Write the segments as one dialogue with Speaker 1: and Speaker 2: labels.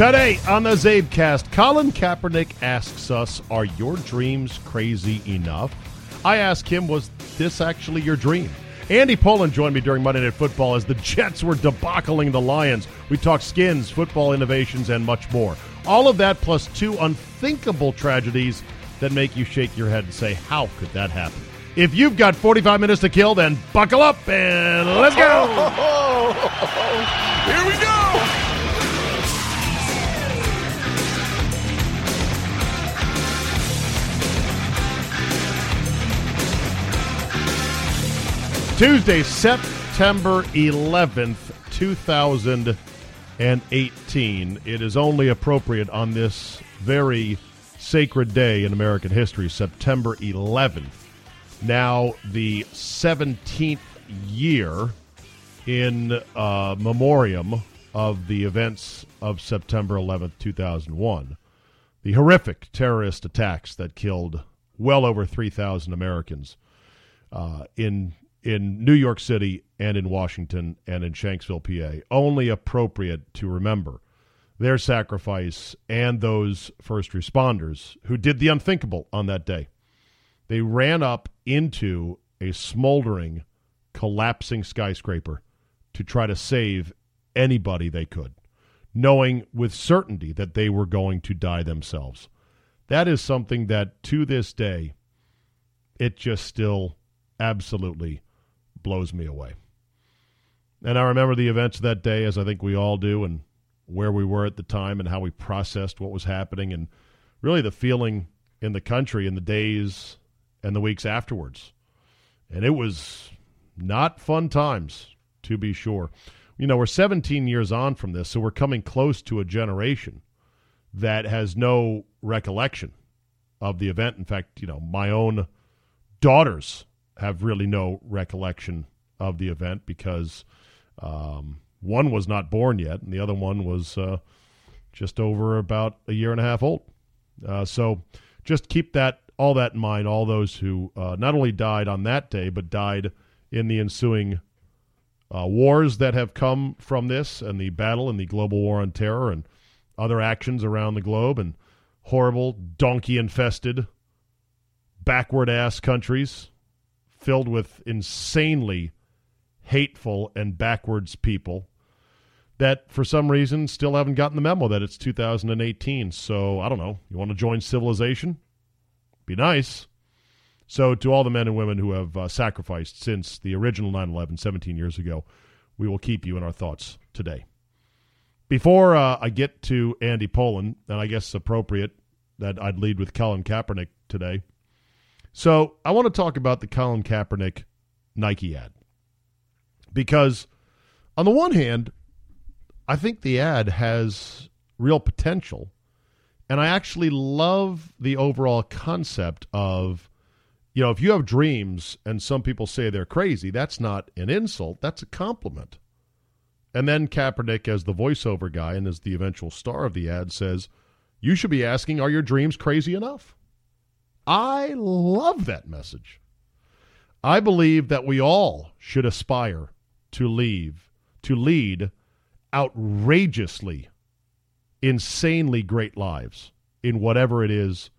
Speaker 1: Today on the Zabecast, Colin Kaepernick asks us, Are your dreams crazy enough? I ask him, Was this actually your dream? Andy Pollin joined me during Monday Night Football as the Jets were debacling the Lions. We talked skins, football innovations, and much more. All of that plus two unthinkable tragedies that make you shake your head and say, How could that happen? If you've got 45 minutes to kill, then buckle up and let's go!
Speaker 2: Here we go!
Speaker 1: Tuesday, September 11th, 2018. It is only appropriate on this very sacred day in American history, September 11th. Now, the 17th year in uh, memoriam of the events of September 11th, 2001. The horrific terrorist attacks that killed well over 3,000 Americans uh, in in New York City and in Washington and in Shanksville, PA, only appropriate to remember their sacrifice and those first responders who did the unthinkable on that day. They ran up into a smoldering, collapsing skyscraper to try to save anybody they could, knowing with certainty that they were going to die themselves. That is something that to this day, it just still absolutely blows me away. And I remember the events of that day, as I think we all do, and where we were at the time and how we processed what was happening, and really the feeling in the country in the days and the weeks afterwards. And it was not fun times, to be sure. You know, we're 17 years on from this, so we're coming close to a generation that has no recollection of the event. In fact, you know, my own daughters have really no recollection of the event because um, one was not born yet, and the other one was uh, just over about a year and a half old. Uh, so just keep that all that in mind. All those who uh, not only died on that day, but died in the ensuing uh, wars that have come from this, and the battle and the global war on terror, and other actions around the globe, and horrible donkey infested, backward ass countries filled with insanely hateful and backwards people that for some reason still haven't gotten the memo that it's 2018. So I don't know. You want to join civilization? Be nice. So, to all the men and women who have uh, sacrificed since the original 9 11 17 years ago, we will keep you in our thoughts today. Before uh, I get to Andy Pollin, and I guess it's appropriate that I'd lead with Colin Kaepernick today. So I want to talk about the Colin Kaepernick Nike ad. Because on the one hand, I think the ad has real potential. And I actually love the overall concept of, you know, if you have dreams and some people say they're crazy, that's not an insult, that's a compliment. And then Kaepernick, as the voiceover guy and as the eventual star of the ad, says, You should be asking, Are your dreams crazy enough? I love that message. I believe that we all should aspire to leave to lead outrageously insanely great lives in whatever it is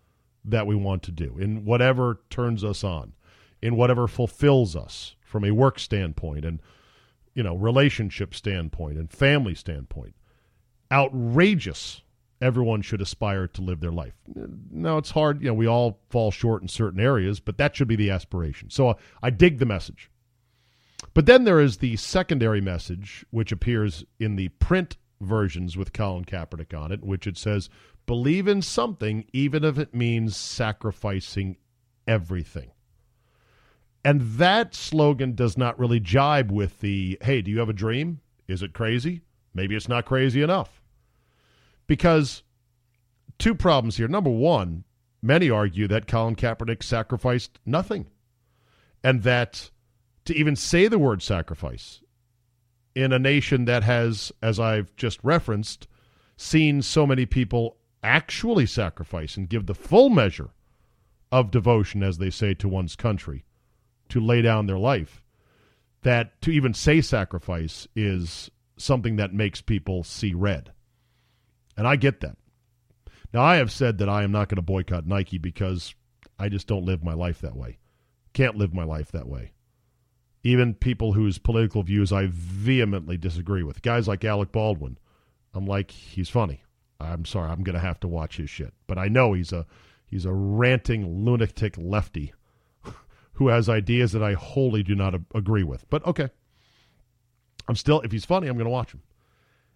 Speaker 1: that we want to do, in whatever turns us on, in whatever fulfills us from a work standpoint and you know, relationship standpoint and family standpoint. Outrageous everyone should aspire to live their life. Now it's hard, you know, we all fall short in certain areas, but that should be the aspiration. So uh, I dig the message. But then there is the secondary message, which appears in the print versions with Colin Kaepernick on it, which it says, believe in something, even if it means sacrificing everything. And that slogan does not really jibe with the, hey, do you have a dream? Is it crazy? Maybe it's not crazy enough. Because two problems here. Number one, many argue that Colin Kaepernick sacrificed nothing. And that to even say the word sacrifice in a nation that has, as I've just referenced, seen so many people actually sacrifice and give the full measure of devotion, as they say, to one's country, to lay down their life, that to even say sacrifice is something that makes people see red. And I get that. Now, I have said that I am not going to boycott Nike because I just don't live my life that way. Can't live my life that way. Even people whose political views I vehemently disagree with. Guys like Alec Baldwin. I'm like, he's funny. I'm sorry, I'm going to have to watch his shit. But I know he's a he's a ranting lunatic lefty who has ideas that I wholly do not a- agree with. But okay. I'm still if he's funny, I'm going to watch him.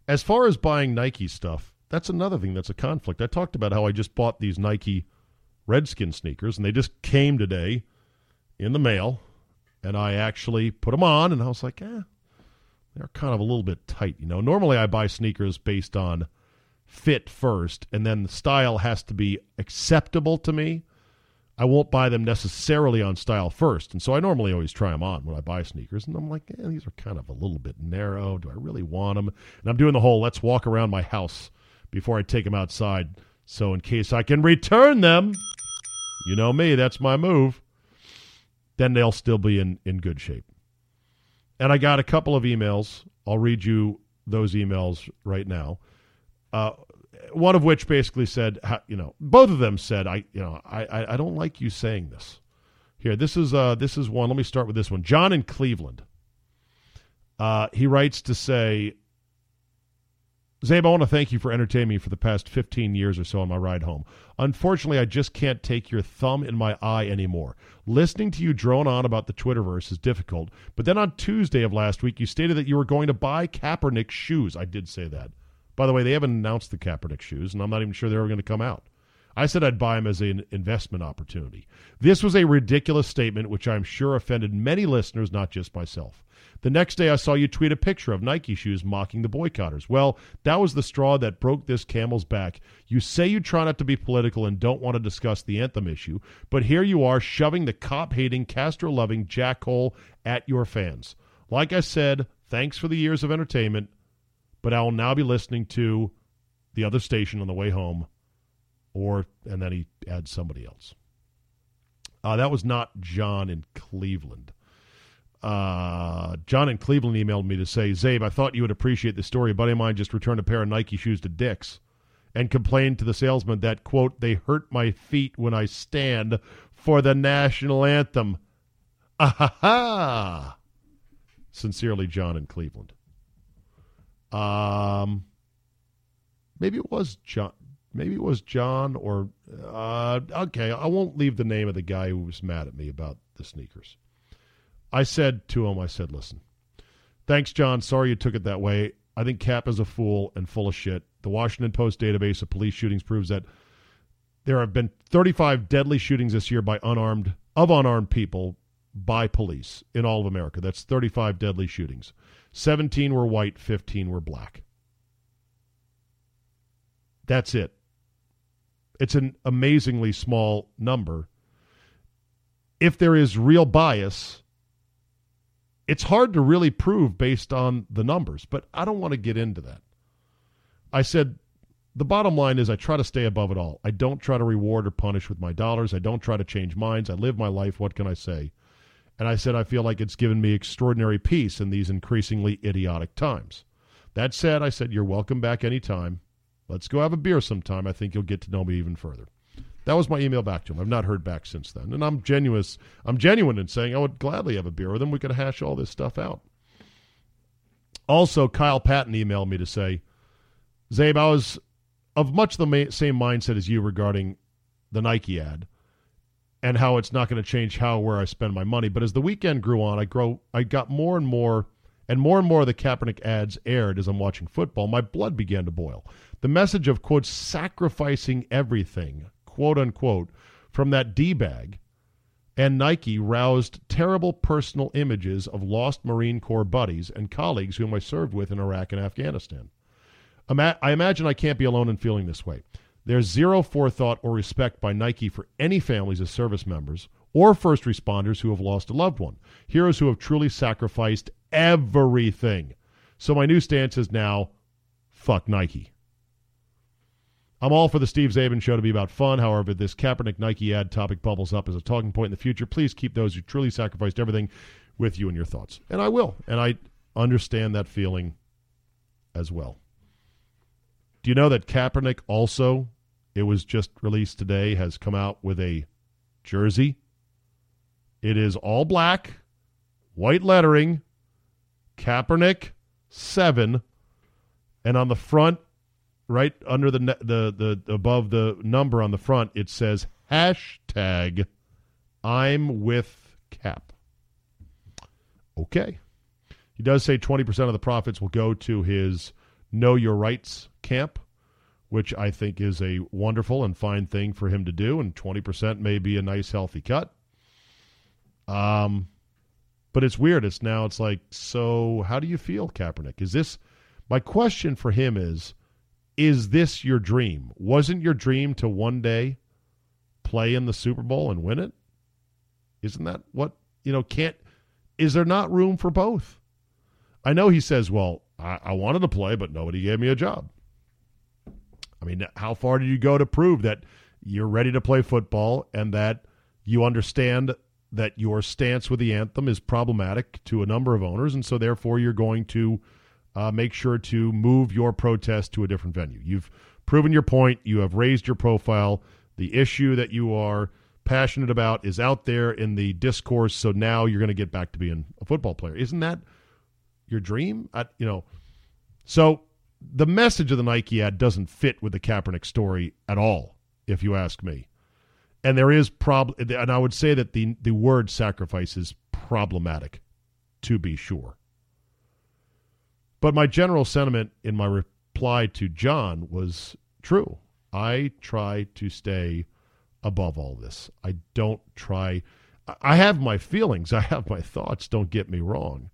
Speaker 1: As far as buying Nike stuff, that's another thing that's a conflict. I talked about how I just bought these Nike Redskin sneakers and they just came today in the mail and I actually put them on and I was like, "Eh, they're kind of a little bit tight, you know. Normally I buy sneakers based on fit first, and then the style has to be acceptable to me. I won't buy them necessarily on style first. And so I normally always try them on when I buy sneakers. And I'm like, eh, these are kind of a little bit narrow. Do I really want them? And I'm doing the whole let's walk around my house before I take them outside. So in case I can return them, you know me, that's my move, then they'll still be in, in good shape. And I got a couple of emails. I'll read you those emails right now. Uh, one of which basically said, you know, both of them said, I, you know, I, I don't like you saying this. Here, this is uh, this is one. Let me start with this one. John in Cleveland. Uh, he writes to say, Zabe, I want to thank you for entertaining me for the past 15 years or so on my ride home. Unfortunately, I just can't take your thumb in my eye anymore. Listening to you drone on about the Twitterverse is difficult, but then on Tuesday of last week, you stated that you were going to buy Kaepernick shoes. I did say that. By the way, they haven't announced the Kaepernick shoes, and I'm not even sure they're ever going to come out. I said I'd buy them as an investment opportunity. This was a ridiculous statement, which I'm sure offended many listeners, not just myself. The next day, I saw you tweet a picture of Nike shoes mocking the boycotters. Well, that was the straw that broke this camel's back. You say you try not to be political and don't want to discuss the anthem issue, but here you are shoving the cop hating, Castro loving jackhole at your fans. Like I said, thanks for the years of entertainment, but I will now be listening to the other station on the way home, or, and then he adds somebody else. Uh, that was not John in Cleveland. Uh, John in Cleveland emailed me to say, Zabe, I thought you would appreciate the story. A buddy of mine just returned a pair of Nike shoes to Dick's and complained to the salesman that, quote, they hurt my feet when I stand for the national anthem. Ah ha ha! Sincerely, John in Cleveland. Um, maybe it was John. Maybe it was John or uh, okay. I won't leave the name of the guy who was mad at me about the sneakers. I said to him, I said, listen, thanks, John. Sorry you took it that way. I think Cap is a fool and full of shit. The Washington Post database of police shootings proves that there have been 35 deadly shootings this year by unarmed of unarmed people by police in all of America. That's 35 deadly shootings. 17 were white, 15 were black. That's it. It's an amazingly small number. If there is real bias, it's hard to really prove based on the numbers, but I don't want to get into that. I said the bottom line is I try to stay above it all. I don't try to reward or punish with my dollars. I don't try to change minds. I live my life. What can I say? And I said I feel like it's given me extraordinary peace in these increasingly idiotic times. That said, I said you're welcome back anytime. Let's go have a beer sometime. I think you'll get to know me even further. That was my email back to him. I've not heard back since then, and I'm genuine. I'm genuine in saying I would gladly have a beer with him. We could hash all this stuff out. Also, Kyle Patton emailed me to say, Zabe, I was of much the ma- same mindset as you regarding the Nike ad and how it's not going to change how where I spend my money. But as the weekend grew on, I grow I got more and more and more and more of the Kaepernick ads aired as I'm watching football. My blood began to boil. The message of quote sacrificing everything quote unquote, from that D bag, and Nike roused terrible personal images of lost Marine Corps buddies and colleagues whom I served with in Iraq and Afghanistan. I imagine I can't be alone in feeling this way. There's zero forethought or respect by Nike for any families of service members or first responders who have lost a loved one, heroes who have truly sacrificed everything. So my new stance is now fuck Nike. I'm all for the Steve Czaban show to be about fun. However, this Kaepernick Nike ad topic bubbles up as a talking point in the future. Please keep those who truly sacrificed everything with you and your thoughts. And I will. And I understand that feeling as well. Do you know that Kaepernick also, it was just released today, has come out with a jersey? It is all black, white lettering, Kaepernick 7, and on the front, right under the, the, the above the number on the front, it says hashtag I'm with Cap. Okay. He does say 20% of the profits will go to his Know Your Rights camp, which I think is a wonderful and fine thing for him to do, and 20% may be a nice, healthy cut. Um, but it's weird. It's now, it's like, so how do you feel, Kaepernick? Is this, my question for him is, is this your dream? Wasn't your dream to one day play in the Super Bowl and win it? Isn't that what, you know, can't, is there not room for both? I know he says, well, I, I wanted to play, but nobody gave me a job. I mean, how far did you go to prove that you're ready to play football and that you understand that your stance with the anthem is problematic to a number of owners, and so therefore you're going to uh, make sure to move your protest to a different venue. You've proven your point. You have raised your profile. The issue that you are passionate about is out there in the discourse. So now you're going to get back to being a football player. Isn't that your dream? I, you know, so the message of the Nike ad doesn't fit with the Kaepernick story at all, if you ask me. And there is prob, and I would say that the the word sacrifice is problematic, to be sure. But my general sentiment in my reply to John was true. I try to stay above all this. I don't try. I have my feelings. I have my thoughts. Don't get me wrong.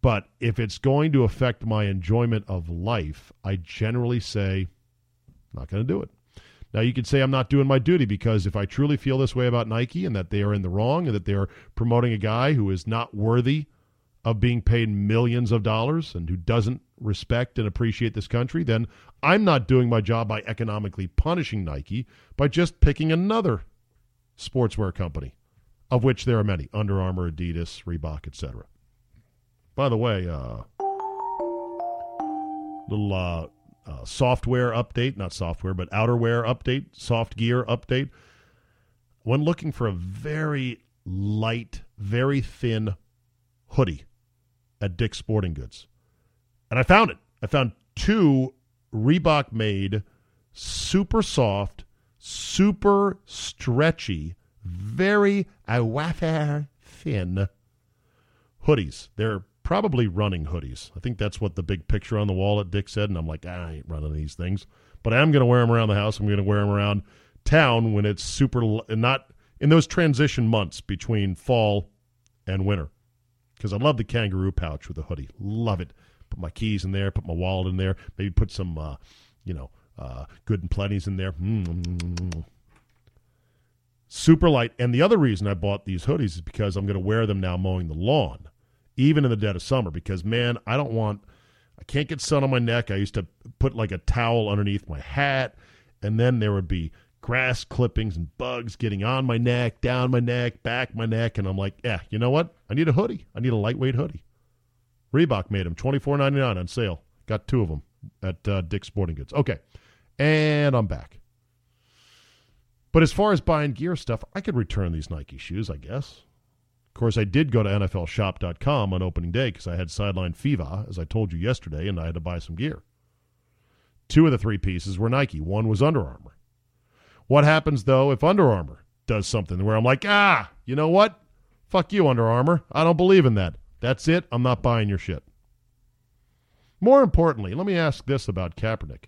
Speaker 1: But if it's going to affect my enjoyment of life, I generally say, not going to do it. Now, you could say I'm not doing my duty because if I truly feel this way about Nike and that they are in the wrong and that they are promoting a guy who is not worthy of being paid millions of dollars and who doesn't respect and appreciate this country, then I'm not doing my job by economically punishing Nike by just picking another sportswear company, of which there are many Under Armour, Adidas, Reebok, etc. By the way, uh, little uh, uh, software update, not software, but outerwear update, soft gear update. When looking for a very light, very thin hoodie at Dick's Sporting Goods, and I found it. I found two Reebok made, super soft, super stretchy, very wafer thin hoodies. They're probably running hoodies. I think that's what the big picture on the wall at Dick said, and I'm like, I ain't running these things. But I am going to wear them around the house. I'm going to wear them around town when it's super, not in those transition months between fall and winter. Because I love the kangaroo pouch with the hoodie. Love it. Put my keys in there, put my wallet in there, maybe put some, uh, you know, uh, good and plenty's in there. Mm-hmm. Super light. And the other reason I bought these hoodies is because I'm going to wear them now mowing the lawn even in the dead of summer, because man, I don't want, I can't get sun on my neck. I used to put like a towel underneath my hat, and then there would be grass clippings and bugs getting on my neck, down my neck, back my neck, and I'm like, yeah, you know what? I need a hoodie. I need a lightweight hoodie. Reebok made them, twenty four ninety nine on sale. Got two of them at uh, Dick's Sporting Goods. Okay, and I'm back. But as far as buying gear stuff, I could return these Nike shoes, I guess. Of course, I did go to NFLShop.com on opening day because I had sideline fever, as I told you yesterday, and I had to buy some gear. Two of the three pieces were Nike, one was Under Armour. What happens, though, if Under Armour does something where I'm like, ah, you know what? Fuck you, Under Armour. I don't believe in that. That's it. I'm not buying your shit. More importantly, let me ask this about Kaepernick.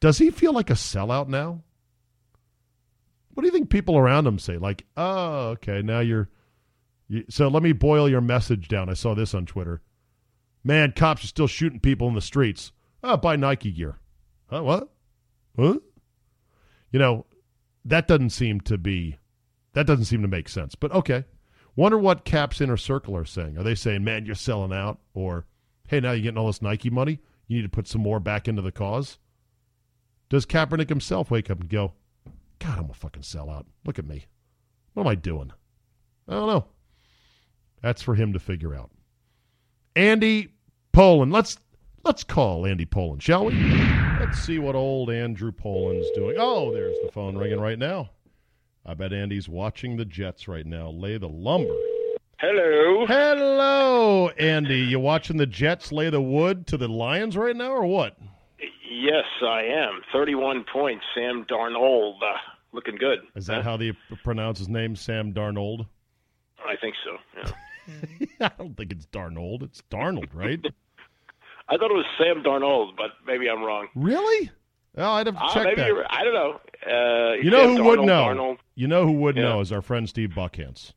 Speaker 1: Does he feel like a sellout now? What do you think people around him say? Like, oh, okay, now you're so let me boil your message down. I saw this on Twitter. Man, cops are still shooting people in the streets. Oh, buy Nike gear. Huh? What? Huh? You know, that doesn't seem to be that doesn't seem to make sense. But okay. Wonder what Cap's inner circle are saying. Are they saying, "Man, you're selling out," or "Hey, now you're getting all this Nike money. You need to put some more back into the cause." Does Kaepernick himself wake up and go, "God, I'm a fucking sellout. Look at me. What am I doing?" I don't know. That's for him to figure out. Andy Pollin. Let's let's call Andy Pollin, shall we? Let's see what old Andrew Pollin's doing. Oh, there's the phone ringing right now. I bet Andy's watching the Jets right now. Lay the lumber.
Speaker 2: Hello.
Speaker 1: Hello, Andy. You watching the Jets lay the wood to the Lions right now, or what?
Speaker 2: Yes, I am. 31 points. Sam Darnold. Uh, looking good.
Speaker 1: Is that how they pronounce his name, Sam Darnold?
Speaker 2: I think so. Yeah.
Speaker 1: I don't think it's Darnold. It's Darnold, right?
Speaker 2: I thought it was Sam Darnold, but maybe I'm wrong.
Speaker 1: Really? Oh, I'd have to
Speaker 2: Uh,
Speaker 1: check
Speaker 2: maybe
Speaker 1: that.
Speaker 2: I don't know. Uh,
Speaker 1: You know who would
Speaker 2: Darnold,
Speaker 1: know? You know who would
Speaker 2: Yeah.
Speaker 1: know is our friend Steve Buckhantz,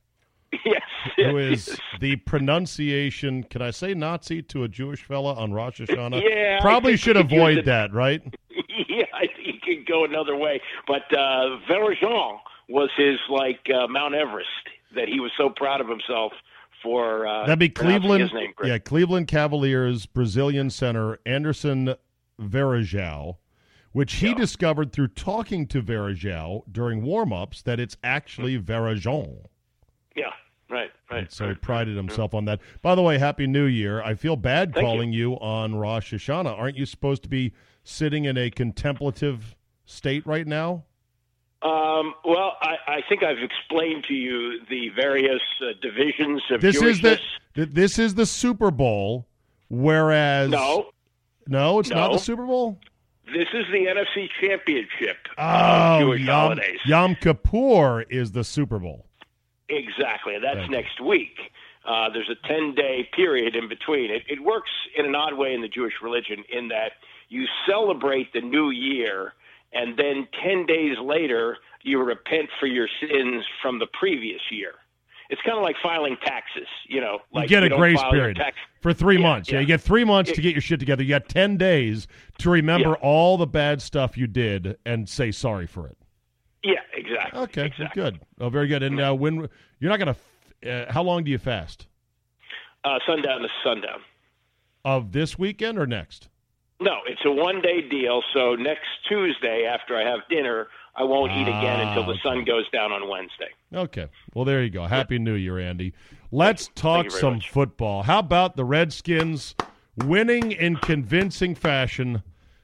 Speaker 2: yes.
Speaker 1: who is the pronunciation. Can I say Nazi to a Jewish fella on Rosh Hashanah?
Speaker 2: Yeah,
Speaker 1: Probably should
Speaker 2: you
Speaker 1: avoid that, right?
Speaker 2: yeah, I think he could go another way. But uh, Verjean was his like uh, Mount Everest that he was so proud of himself for. Uh,
Speaker 1: That'd be Cleveland. Yeah, Cleveland Cavaliers Brazilian center Anderson Varejao, which he
Speaker 2: Yeah.
Speaker 1: discovered through talking to Varejao during warm-ups that it's actually Varejon.
Speaker 2: yeah. Right. Right.
Speaker 1: And so he
Speaker 2: right.
Speaker 1: prided himself on that. By the way, Happy New Year. I feel bad
Speaker 2: Thank
Speaker 1: calling you. on Rosh Hashanah. Aren't you supposed to be sitting in a contemplative state right now?
Speaker 2: Um, well, I, I think I've explained to you the various uh, divisions of
Speaker 1: This is the th- this is the Super Bowl, whereas
Speaker 2: No,
Speaker 1: no, it's not the Super Bowl.
Speaker 2: This is the NFC Championship
Speaker 1: Oh,
Speaker 2: Jewish
Speaker 1: Yom,
Speaker 2: holidays.
Speaker 1: Yom Kippur is the Super Bowl.
Speaker 2: Exactly. That's
Speaker 1: Thank
Speaker 2: next week. Uh, there's a 10 day period in between. It, it works in an odd way in the Jewish religion in that you celebrate the new year, and then 10 days later, you repent for your sins from the previous year. It's kind of like filing taxes, you know.
Speaker 1: You get a
Speaker 2: don't
Speaker 1: grace period for three
Speaker 2: Yeah,
Speaker 1: months. Yeah.
Speaker 2: yeah.
Speaker 1: you get three months to get your shit together. You got ten days to remember
Speaker 2: Yeah.
Speaker 1: all the bad stuff you did and say sorry for it.
Speaker 2: Yeah, exactly.
Speaker 1: Okay,
Speaker 2: exactly.
Speaker 1: good. Oh, very good. And uh, when you're not to, uh, how long do you fast?
Speaker 2: Uh, sundown to sundown.
Speaker 1: Of this weekend or next?
Speaker 2: No, it's a one day deal. So next Tuesday, after I have dinner, I won't eat again
Speaker 1: Ah,
Speaker 2: until the sun goes down on Wednesday.
Speaker 1: Okay. Well, there you go. Happy New Year, Andy. Let's talk some
Speaker 2: much.
Speaker 1: football. How about the Redskins winning in convincing fashion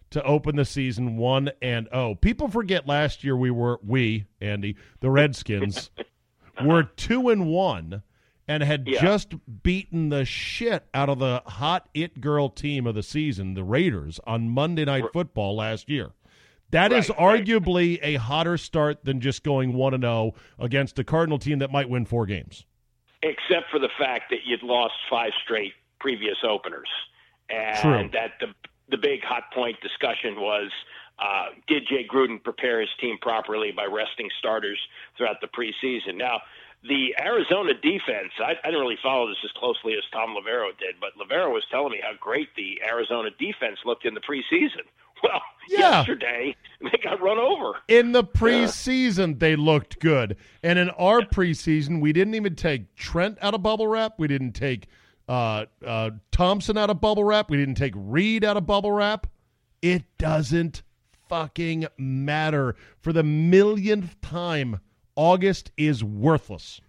Speaker 1: to open the season 1 and 0? People forget last year we were we, Andy, the Redskins were 2 and 1 and had
Speaker 2: Yeah.
Speaker 1: just beaten the shit out of the hot it girl team of the season, the Raiders, on Monday Night Football last year. That is
Speaker 2: Right, right.
Speaker 1: arguably a hotter start than just going 1 and 0 against a Cardinal team that might win 4 games.
Speaker 2: except for the fact that you'd lost five straight previous openers, and
Speaker 1: True.
Speaker 2: that the the big hot point discussion was. Uh, did Jay Gruden prepare his team properly by resting starters throughout the preseason? Now, the Arizona defense, I, I didn't really follow this as closely as Thom Loverro did, but Loverro was telling me how great the Arizona defense looked in the preseason. Well,
Speaker 1: Yeah.
Speaker 2: yesterday they got run over.
Speaker 1: In the preseason, they looked good. And in our preseason, we didn't even take Trent out of bubble wrap. We didn't take uh, uh, Thompson out of bubble wrap. We didn't take Reed out of bubble wrap. It doesn't fucking matter. For the millionth time, August is worthless.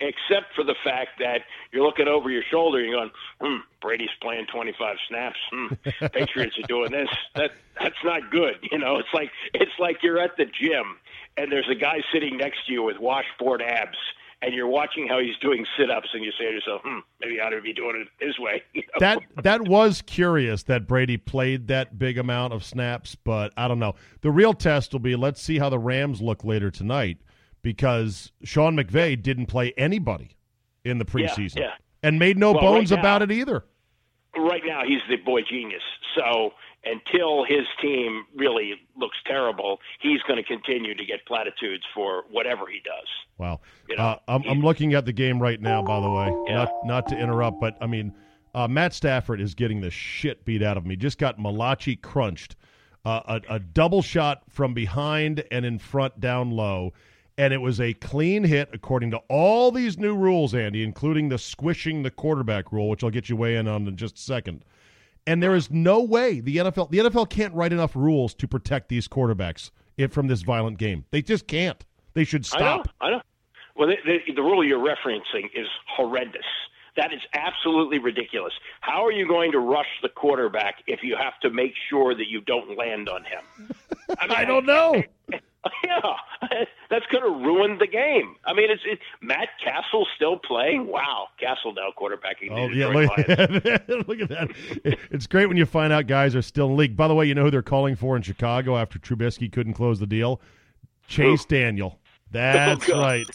Speaker 2: Except for the fact that you're looking over your shoulder and you're going, hmm, Brady's playing 25 snaps. Hmm, Patriots are doing this. That that's not good. You know, it's like it's like you're at the gym and there's a guy sitting next to you with washboard abs. And you're watching how he's doing sit-ups, and you say to yourself, "Hmm, maybe I ought to be doing it his way." You know?
Speaker 1: That that was curious that Brady played that big amount of snaps, but I don't know. The real test will be let's see how the Rams look later tonight because Sean McVay didn't play anybody in the preseason
Speaker 2: yeah.
Speaker 1: and made no
Speaker 2: Well,
Speaker 1: bones
Speaker 2: right
Speaker 1: about it either.
Speaker 2: right now he's the boy genius. So until his team really looks terrible, he's going to continue to get platitudes for whatever he does.
Speaker 1: Wow.
Speaker 2: You know,
Speaker 1: uh, I'm, I'm looking at the game right now, by the way.
Speaker 2: Yeah.
Speaker 1: Not not to interrupt, but I mean, Uh, Matt Stafford is getting the shit beat out of me. Just got Malachi crunched. Uh, a, a double shot from behind and in front down low. And it was a clean hit according to all these new rules, Andy, including the squishing the quarterback rule, which I'll get you way in on in just a second. And there is no way the NFL the NFL can't write enough rules to protect these quarterbacks if, from this violent game. They just can't. They should stop.
Speaker 2: I know. I know. Well, the, the, the rule you're referencing is horrendous. That is absolutely ridiculous. How are you going to rush the quarterback if you have to make sure that you don't land on him?
Speaker 1: I, mean, I don't know.
Speaker 2: Yeah, that's going to ruin the game. I mean, it's it, Matt Cassel still playing. Wow, Cassel now quarterbacking.
Speaker 1: Oh yeah, look, look, at that. It's great when you find out guys are still in league. By the way, you know who they're calling for in Chicago after Trubisky couldn't close the deal? Chase Ooh. Daniel. Oh, that's oh, right.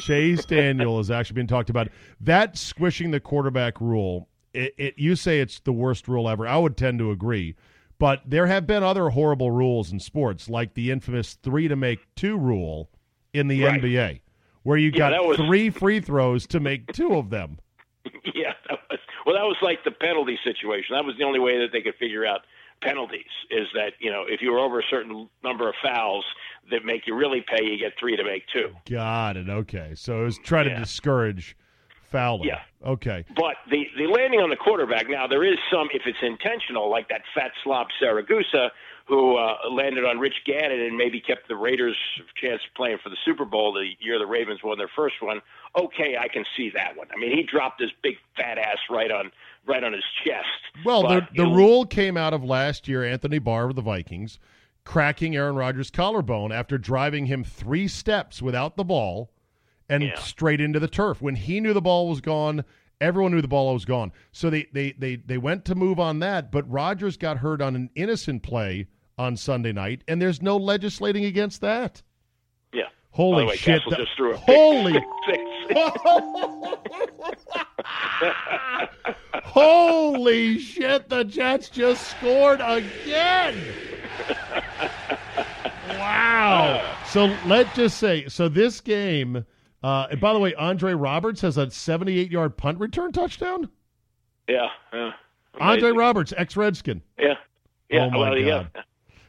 Speaker 1: Chase Daniel is actually being talked about. That squishing the quarterback rule. It, it, you say it's the worst rule ever. I would tend to agree. But there have been other horrible rules in sports, like the infamous three to make two rule in the right. NBA, where you yeah, got was... three free throws to make two of them.
Speaker 2: Yeah, that was, well, that was like the penalty situation. That was the only way that they could figure out penalties is that you know if you were over a certain number of fouls that make you really pay, you get three to make two.
Speaker 1: Got it. Okay, so it was trying yeah. to discourage fouling.
Speaker 2: Yeah.
Speaker 1: Okay.
Speaker 2: But the the landing on the quarterback now there is some if it's intentional like that fat slop Siragusa who uh, landed on Rich Gannon and maybe kept the Raiders' chance of playing for the Super Bowl the year the Ravens won their first one. Okay, I can see that one. I mean, he dropped his big fat ass right on right on his chest.
Speaker 1: Well, but the, the rule came out of last year. Anthony Barr of the Vikings cracking Aaron Rodgers' collarbone after driving him three steps without the ball and yeah. straight into the turf. When he knew the ball was gone, everyone knew the ball was gone. So they they they they went to move on that, but Rodgers got hurt on an innocent play on Sunday night, and there's no legislating against that.
Speaker 2: Yeah.
Speaker 1: Holy
Speaker 2: way,
Speaker 1: shit!
Speaker 2: Just threw a
Speaker 1: Holy. Holy shit! The Jets just scored again. Wow. So let's just say, so this game. Uh, and by the way, Andre Roberts has a 78-yard punt return touchdown.
Speaker 2: Yeah. yeah.
Speaker 1: Andre Roberts, ex-Redskin.
Speaker 2: Yeah. Yeah.
Speaker 1: Oh my
Speaker 2: well,
Speaker 1: god.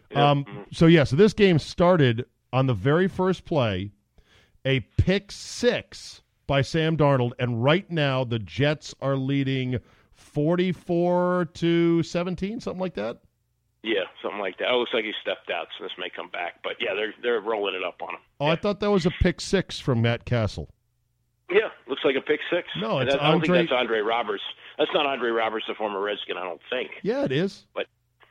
Speaker 2: Yeah.
Speaker 1: Um, so yeah, so this game started on the very first play, a pick six by Sam Darnold, and right now the Jets are leading forty-four to seventeen, something like that.
Speaker 2: Yeah, something like that. Oh, it looks like he stepped out, so this may come back. But yeah, they're they're rolling it up on him.
Speaker 1: Oh,
Speaker 2: yeah.
Speaker 1: I thought that was a pick six from Matt Cassel.
Speaker 2: Yeah, looks like a pick six.
Speaker 1: No, it's
Speaker 2: I don't
Speaker 1: Andre...
Speaker 2: think that's Andre Roberts. That's not Andre Roberts, the former Redskin. I don't think.
Speaker 1: Yeah, it is.
Speaker 2: But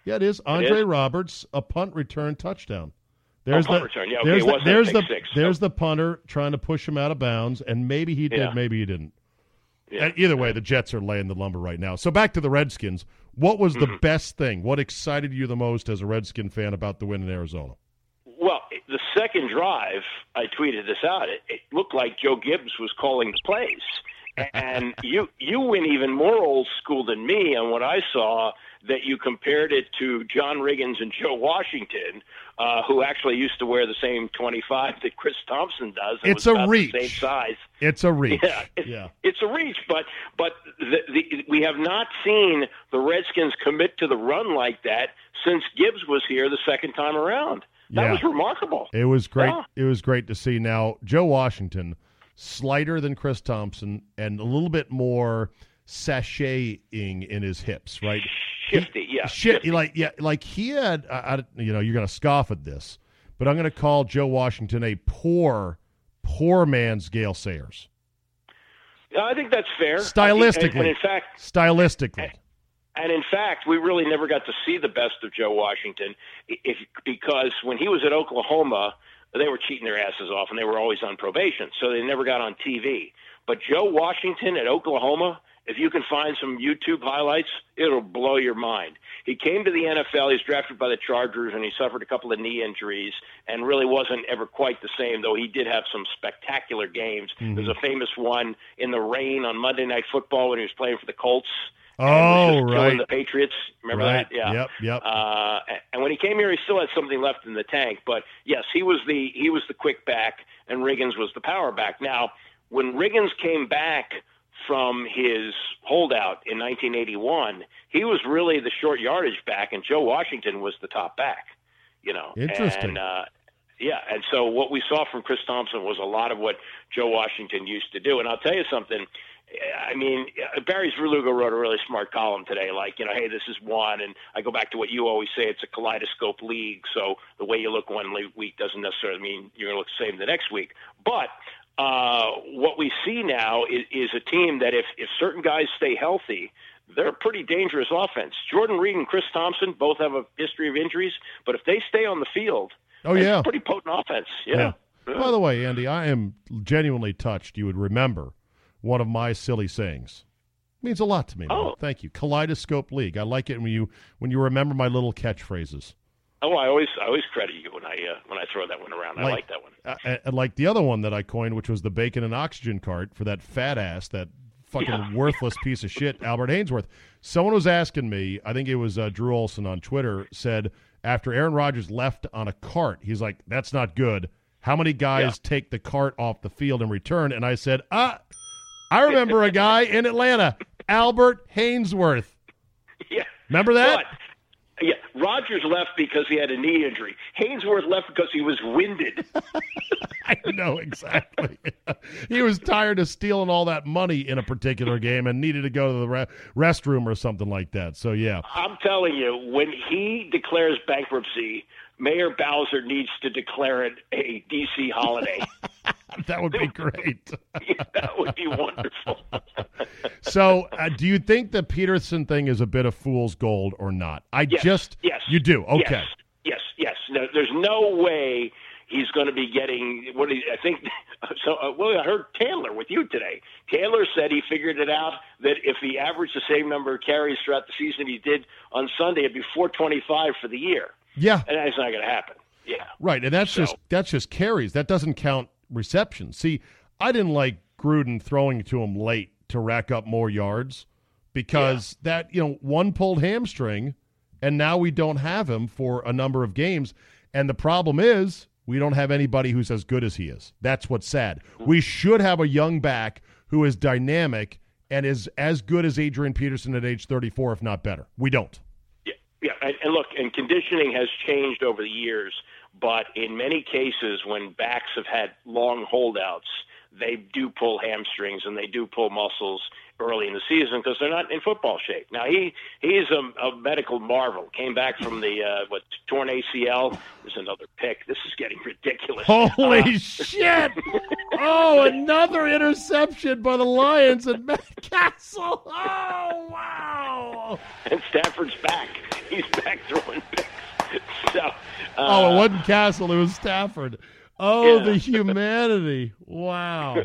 Speaker 1: yeah, it is. Andre it is? Roberts, a punt return touchdown. Oh, there's
Speaker 2: oh,
Speaker 1: the,
Speaker 2: return. Yeah, okay,
Speaker 1: there's the, there's the,
Speaker 2: six,
Speaker 1: there's the punter trying to push him out of bounds, and maybe he did,
Speaker 2: yeah.
Speaker 1: maybe he didn't.
Speaker 2: Yeah.
Speaker 1: Either way, the Jets are laying the lumber right now. So back to the Redskins. What was the mm-hmm. best thing? What excited you the most as a Redskin fan about the win in Arizona?
Speaker 2: Well, the second drive, I tweeted this out. It, it looked like Joe Gibbs was calling the plays, and you you went even more old school than me on what I saw that you compared it to John Riggins and Joe Washington, uh, who actually used to wear the same 25 that Chris Thompson does.
Speaker 1: It's a reach.
Speaker 2: same size.
Speaker 1: It's a reach.
Speaker 2: Yeah, it's, yeah. it's a reach. But but the, the, we have not seen the Redskins commit to the run like that since Gibbs was here the second time around. That
Speaker 1: yeah.
Speaker 2: was remarkable.
Speaker 1: It was great. Yeah. It was great to see. Now Joe Washington, slighter than Chris Thompson, and a little bit more sashaying in his hips, right?
Speaker 2: Shifty, yeah.
Speaker 1: Shit, shifty. like yeah, like he had. I, I, you know, you're going to scoff at this, but I'm going to call Joe Washington a poor, poor man's Gale Sayers.
Speaker 2: I think that's fair.
Speaker 1: Stylistically, and,
Speaker 2: and in fact,
Speaker 1: stylistically.
Speaker 2: And in fact, we really never got to see the best of Joe Washington, if because when he was at Oklahoma, they were cheating their asses off, and they were always on probation, so they never got on TV. But Joe Washington at Oklahoma, if you can find some YouTube highlights, it'll blow your mind. He came to the NFL. He was drafted by the Chargers, and he suffered a couple of knee injuries, and really wasn't ever quite the same. Though he did have some spectacular games. Mm-hmm. There's a famous one in the rain on Monday Night Football when he was playing for the Colts.
Speaker 1: Oh, right.
Speaker 2: The Patriots. Remember
Speaker 1: right.
Speaker 2: that? Yeah.
Speaker 1: Yep. Yep.
Speaker 2: Uh, and when he came here, he still had something left in the tank. But yes, he was the he was the quick back, and Riggins was the power back. Now, when Riggins came back from his holdout in 1981, he was really the short yardage back, and Joe Washington was the top back. You know,
Speaker 1: Interesting.
Speaker 2: And, uh, yeah, and so what we saw from Chris Thompson was a lot of what Joe Washington used to do. And I'll tell you something. I mean, Barry Svrluga wrote a really smart column today, like, you know, hey, this is one. And I go back to what you always say it's a kaleidoscope league. So the way you look one week doesn't necessarily mean you're going to look the same the next week. But uh, what we see now is, is a team that if, if certain guys stay healthy, they're a pretty dangerous offense. Jordan Reed and Chris Thompson both have a history of injuries, but if they stay on the field,
Speaker 1: oh yeah,
Speaker 2: pretty potent offense. Yeah.
Speaker 1: yeah. By the way, Andy, I am genuinely touched. You would remember one of my silly sayings. It means a lot to me. Man.
Speaker 2: Oh.
Speaker 1: Thank you. Kaleidoscope League. I like it when you when you remember my little catchphrases.
Speaker 2: Oh, I always I always credit you when I uh, when I throw that one around.
Speaker 1: Like,
Speaker 2: I like that one.
Speaker 1: Uh, like the other one that I coined, which was the bacon and oxygen cart for that fat ass, that fucking
Speaker 2: Yeah.
Speaker 1: worthless piece of shit, Albert Haynesworth. Someone was asking me, I think it was uh, Drew Olson on Twitter, said after Aaron Rodgers left on a cart, he's like, "That's not good." How many guys take the cart off the field and return? And I said, "Ah, I remember a guy in Atlanta, Albert Haynesworth.
Speaker 2: Yeah.
Speaker 1: Remember that?"
Speaker 2: Yeah, Rodgers left because he had a knee injury. Haynesworth left because he was winded.
Speaker 1: I know exactly. he was tired of stealing all that money in a particular game and needed to go to the re- restroom or something like that. So yeah,
Speaker 2: I'm telling you, when he declares bankruptcy, Mayor Bowser needs to declare it a DC holiday.
Speaker 1: that would be great.
Speaker 2: that would be wonderful.
Speaker 1: so, uh, do you think the Peterson thing is a bit of fool's gold or not? I
Speaker 2: Yes,
Speaker 1: just
Speaker 2: yes,
Speaker 1: you do okay.
Speaker 2: Yes, yes, yes. No, there's no way he's going to be getting what he, I think. So, uh, well, I heard Taylor with you today. Taylor said he figured it out that if he averaged the same number of carries throughout the season he did on Sunday, it'd be 425 for the year,
Speaker 1: Yeah,
Speaker 2: and that's not going to happen. Yeah.
Speaker 1: right. And that's
Speaker 2: So-
Speaker 1: just that's just carries. That doesn't count receptions. See, I didn't like Gruden throwing to him late to rack up more yards because that you know one pulled hamstring, and now we don't have him for a number of games. And the problem is we don't have anybody who's as good as he is. That's what's sad. Mm-hmm. We should have a young back who is dynamic and is as good as Adrian Peterson at age 34, if not better. We don't.
Speaker 2: Yeah, and, and look, and conditioning has changed over the years, but in many cases, when backs have had long holdouts, they do pull hamstrings and they do pull muscles early in the season because they're not in football shape. Now he he's a, a medical marvel. Came back from the uh, what torn ACL. There's another pick. This is getting ridiculous.
Speaker 1: Holy
Speaker 2: Uh,
Speaker 1: shit! Oh, another interception by the Lions at Matt Cassel. Oh, wow.
Speaker 2: and Stafford's back. He's back throwing picks. So uh,
Speaker 1: Oh, it wasn't Cassel, it was Stafford. Oh,
Speaker 2: Yeah.
Speaker 1: the humanity. Wow.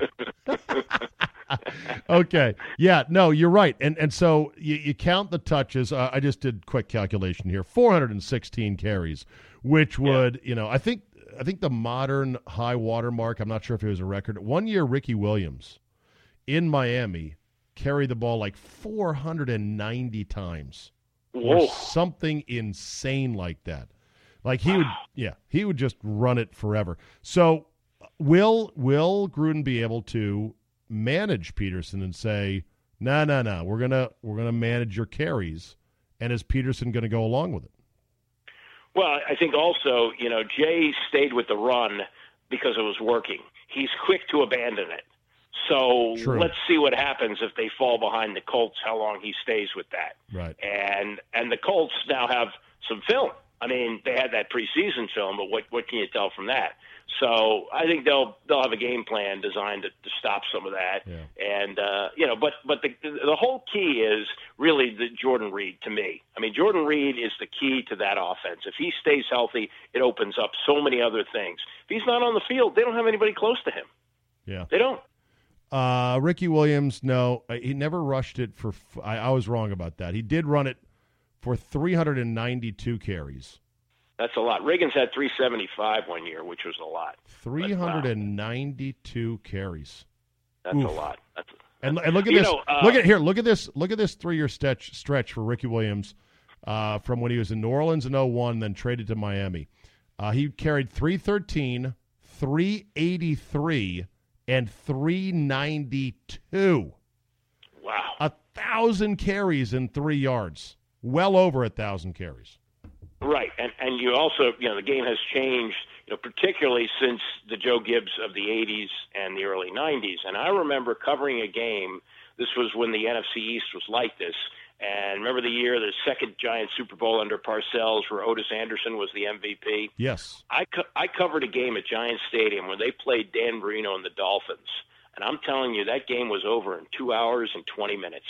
Speaker 1: okay. Yeah, no, you're right. And and so you, you count the touches. Uh, I just did quick calculation here. 416 carries, which would, you know, I think I think the modern high water mark, I'm not sure if it was a record. One year Ricky Williams in Miami carried the ball like 490 times or something insane like that. Like he would, yeah, he would just run it forever. So, will will Gruden be able to manage Peterson and say, "No, no, no, we're gonna we're gonna manage your carries," and is Peterson going to go along with it?
Speaker 2: Well, I think also, you know, Jay stayed with the run because it was working. He's quick to abandon it. So
Speaker 1: True.
Speaker 2: let's see what happens if they fall behind the Colts. How long he stays with that?
Speaker 1: Right.
Speaker 2: And and the Colts now have some film. I mean, they had that preseason film, but what what can you tell from that? So I think they'll they'll have a game plan designed to, to stop some of that.
Speaker 1: Yeah.
Speaker 2: And uh, you know, but but the the whole key is really the Jordan Reed to me. I mean, Jordan Reed is the key to that offense. If he stays healthy, it opens up so many other things. If he's not on the field, they don't have anybody close to him.
Speaker 1: Yeah.
Speaker 2: They don't.
Speaker 1: Uh, Ricky Williams, no, uh, he never rushed it for. f- I, I was wrong about that. He did run it for 392 carries.
Speaker 2: That's a lot. Riggins had 375 one year, which was a lot.
Speaker 1: 392 carries.
Speaker 2: That's
Speaker 1: Oof.
Speaker 2: a lot. That's
Speaker 1: And, and look at this.
Speaker 2: know, uh,
Speaker 1: look at here. Look at this. Look at this three-year stretch stretch for Ricky Williams uh, from when he was in New Orleans in 01, then traded to Miami. Uh, he carried 313, 383, and 392. Wow. A thousand carries in three yards. Well over a thousand carries.
Speaker 2: Right, and and you also you know the game has changed, you know, particularly since the Joe Gibbs of the '80s and the early '90s. And I remember covering a game. This was when the NFC East was like this. And remember the year, the second Giant Super Bowl under Parcells, where Ottis Anderson was the MVP.
Speaker 1: Yes,
Speaker 2: I co- I covered a game at Giant Stadium where they played Dan Marino and the Dolphins, and I'm telling you that game was over in two hours and 20 minutes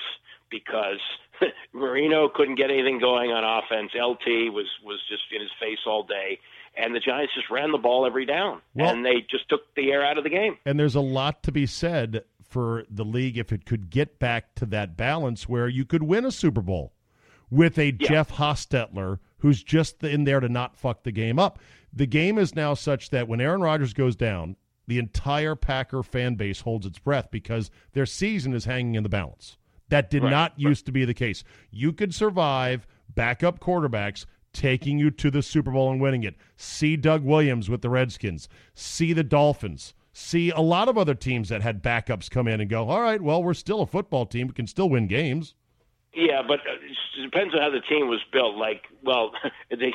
Speaker 2: because Marino couldn't get anything going on offense. LT was was just in his face all day, and the Giants just ran the ball every down,
Speaker 1: Well-
Speaker 2: and they just took the air out of the game.
Speaker 1: and there's a lot to be said for the league if it could get back to that balance where you could win a Super Bowl with a
Speaker 2: Yeah.
Speaker 1: Jeff Hostetler who's just in there to not fuck the game up. The game is now such that when Aaron Rodgers goes down, the entire Packer fan base holds its breath because their season is hanging in the balance. That did
Speaker 2: Right.
Speaker 1: not used to be the case. You could survive backup quarterbacks taking you to the Super Bowl and winning it. See Doug Williams with the Redskins. See the Dolphins. See a lot of other teams that had backups come in and go, all right, well, we're still a football team. We can still win games.
Speaker 2: Yeah, but uh, it depends on how the team was built. Like, well, they,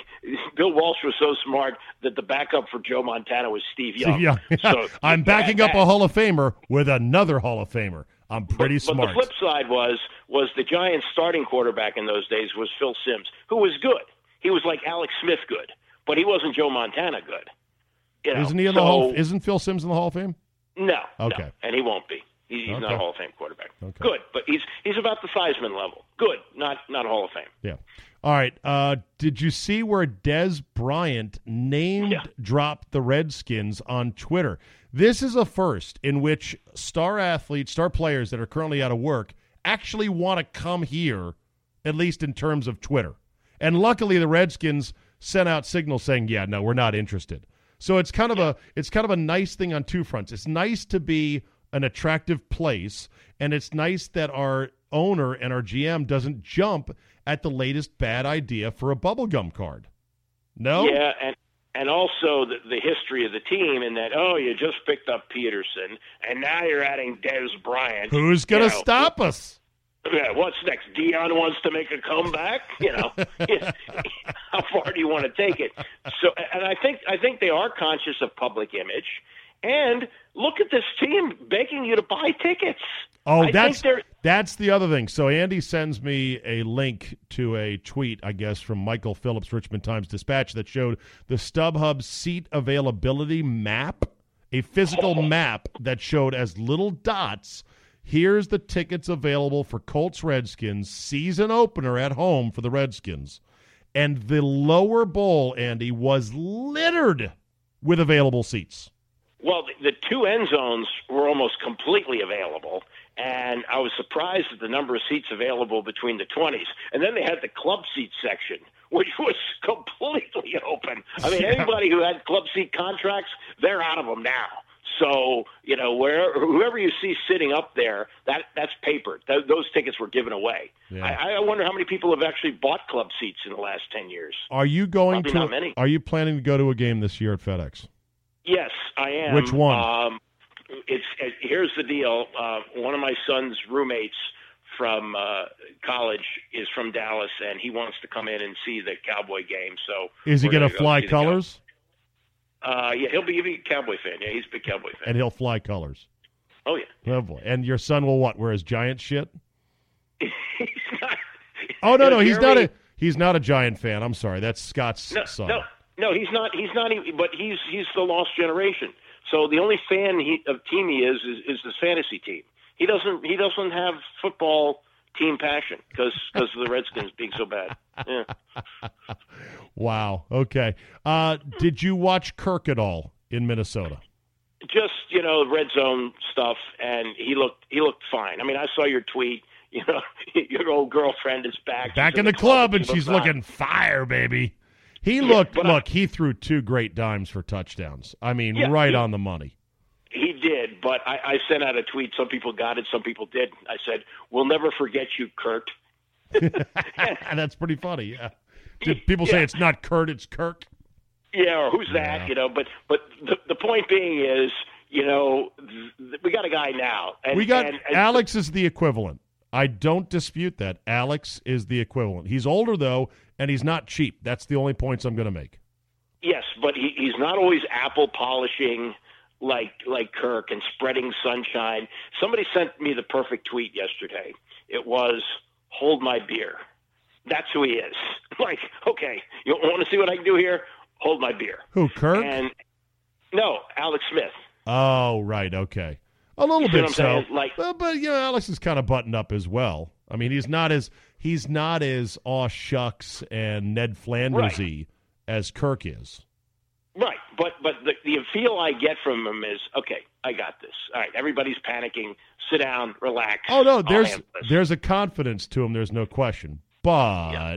Speaker 2: Bill Walsh was so smart that the backup for Joe Montana was Steve Young.
Speaker 1: Yeah.
Speaker 2: So
Speaker 1: I'm backing up a Hall of Famer with another Hall of Famer. I'm pretty
Speaker 2: but,
Speaker 1: smart.
Speaker 2: But the flip side was was the Giants' starting quarterback in those days was Phil Simms, who was good. He was like Alex Smith good, but he wasn't Joe Montana good. You know,
Speaker 1: isn't he in the Hall? Isn't Phil Simms in the Hall of Fame?
Speaker 2: No.
Speaker 1: Okay.
Speaker 2: no, and he won't be. He, he's not a Hall of Fame quarterback.
Speaker 1: Okay.
Speaker 2: Good, but he's he's about the Theismann level. Good, not not Hall of Fame.
Speaker 1: Yeah. All right. Uh, did you see where Dez Bryant named
Speaker 2: Yeah.
Speaker 1: dropped the Redskins on Twitter? This is a first in which star athletes, star players that are currently out of work actually want to come here, at least in terms of Twitter. And luckily, the Redskins sent out signals saying, "Yeah, no, we're not interested." So it's kind of a it's kind of a nice thing on two fronts. It's nice to be an attractive place, and it's nice that our owner and our GM doesn't jump at the latest bad idea for a bubblegum card. No?
Speaker 2: Yeah, and and also the, the history of the team in that oh you just picked up Peterson and now you're adding Dez Bryant.
Speaker 1: Who's going to
Speaker 2: You know,
Speaker 1: stop us?
Speaker 2: Yeah, what's next? Deion wants to make a comeback. You know, how far do you want to take it? So, and I think I think they are conscious of public image. And look at this team begging you to buy tickets.
Speaker 1: Oh,
Speaker 2: I
Speaker 1: that's that's the other thing. So Andy sends me a link to a tweet, I guess, from Michael Phillips, Richmond Times Dispatch, that showed the StubHub seat availability map, a physical oh. map that showed as little dots. Here's the tickets available for Colts Redskins season opener at home for the Redskins, and the lower bowl, Andy, was littered with available seats.
Speaker 2: Well, the, the two end zones were almost completely available, and I was surprised at the number of seats available between the 20s. And then they had the club seat section, which was completely open. I mean,
Speaker 1: Yeah.
Speaker 2: anybody who had club seat contracts, they're out of them now. So you know, where whoever you see sitting up there, that that's papered. Th- those tickets were given away.
Speaker 1: Yeah.
Speaker 2: I, I wonder how many people have actually bought club seats in the last ten years.
Speaker 1: Are you going
Speaker 2: Probably
Speaker 1: to?
Speaker 2: not many.
Speaker 1: Are you planning to go to a game this year at FedEx?
Speaker 2: Yes, I am.
Speaker 1: Which one?
Speaker 2: Um, it's it, here's the deal. Uh, one of my son's roommates from uh, college is from Dallas, and he wants to come in and see the Cowboy game. So
Speaker 1: Is he going
Speaker 2: gonna
Speaker 1: fly colors?
Speaker 2: Uh, yeah, he'll be, he'll be a Cowboy fan. Yeah, he's a big Cowboy fan.
Speaker 1: And he'll fly colors.
Speaker 2: oh yeah,
Speaker 1: Oh boy! And your son will what? Wear his giant shit?
Speaker 2: he's not.
Speaker 1: Oh no, no, he's not a he's not a giant fan. I'm sorry, that's Scott's
Speaker 2: No,
Speaker 1: son.
Speaker 2: no, no, he's not. He's not. Even, but he's he's the lost generation. So the only fan he, of team he is, is is his fantasy team. He doesn't he doesn't have football team passion because because of the Redskins being so bad. Yeah.
Speaker 1: Wow. Okay. Uh, did you watch Kirk at all in Minnesota?
Speaker 2: Just you know red zone stuff, and he looked he looked fine. I mean, I saw your tweet. You know, your old girlfriend is back.
Speaker 1: Back in the club, and she's looking fire, baby. He looked.
Speaker 2: I-
Speaker 1: look, he threw two great dimes for touchdowns. I mean,
Speaker 2: Yeah,
Speaker 1: right
Speaker 2: he-
Speaker 1: on the money.
Speaker 2: He did, but I, I sent out a tweet. Some people got it, some people did. I said, "We'll never forget you, Kurt."
Speaker 1: That's pretty funny. Yeah. Did people say it's not Kurt, it's Kirk?
Speaker 2: Yeah, or who's that?
Speaker 1: Yeah.
Speaker 2: You know, but but the the point being is, you know, th- we got a guy now. And,
Speaker 1: We got
Speaker 2: and, and
Speaker 1: Alex is the equivalent. I don't dispute that. Alex is the equivalent. He's older though, and he's not cheap. That's the only points I'm going to make.
Speaker 2: Yes, but he, he's not always apple polishing like like Kirk and spreading sunshine. Somebody sent me the perfect tweet yesterday. It was hold my beer. That's who he is. Like, okay, you want to see what I can do here? Hold my beer.
Speaker 1: Who, Kirk?
Speaker 2: And no, Alex Smith.
Speaker 1: Oh, right. Okay. A little
Speaker 2: You
Speaker 1: bit so.
Speaker 2: saying? Like-
Speaker 1: but, but you know, Alex is kind of buttoned up as well. I mean, he's not as he's not as aw shucks and Ned Flandersy as Kirk is.
Speaker 2: Right, but but the, the feel I get from him is okay. I got this. All right, everybody's panicking. Sit down, relax.
Speaker 1: Oh no, there's there's a confidence to him. There's no question. But
Speaker 2: Yeah.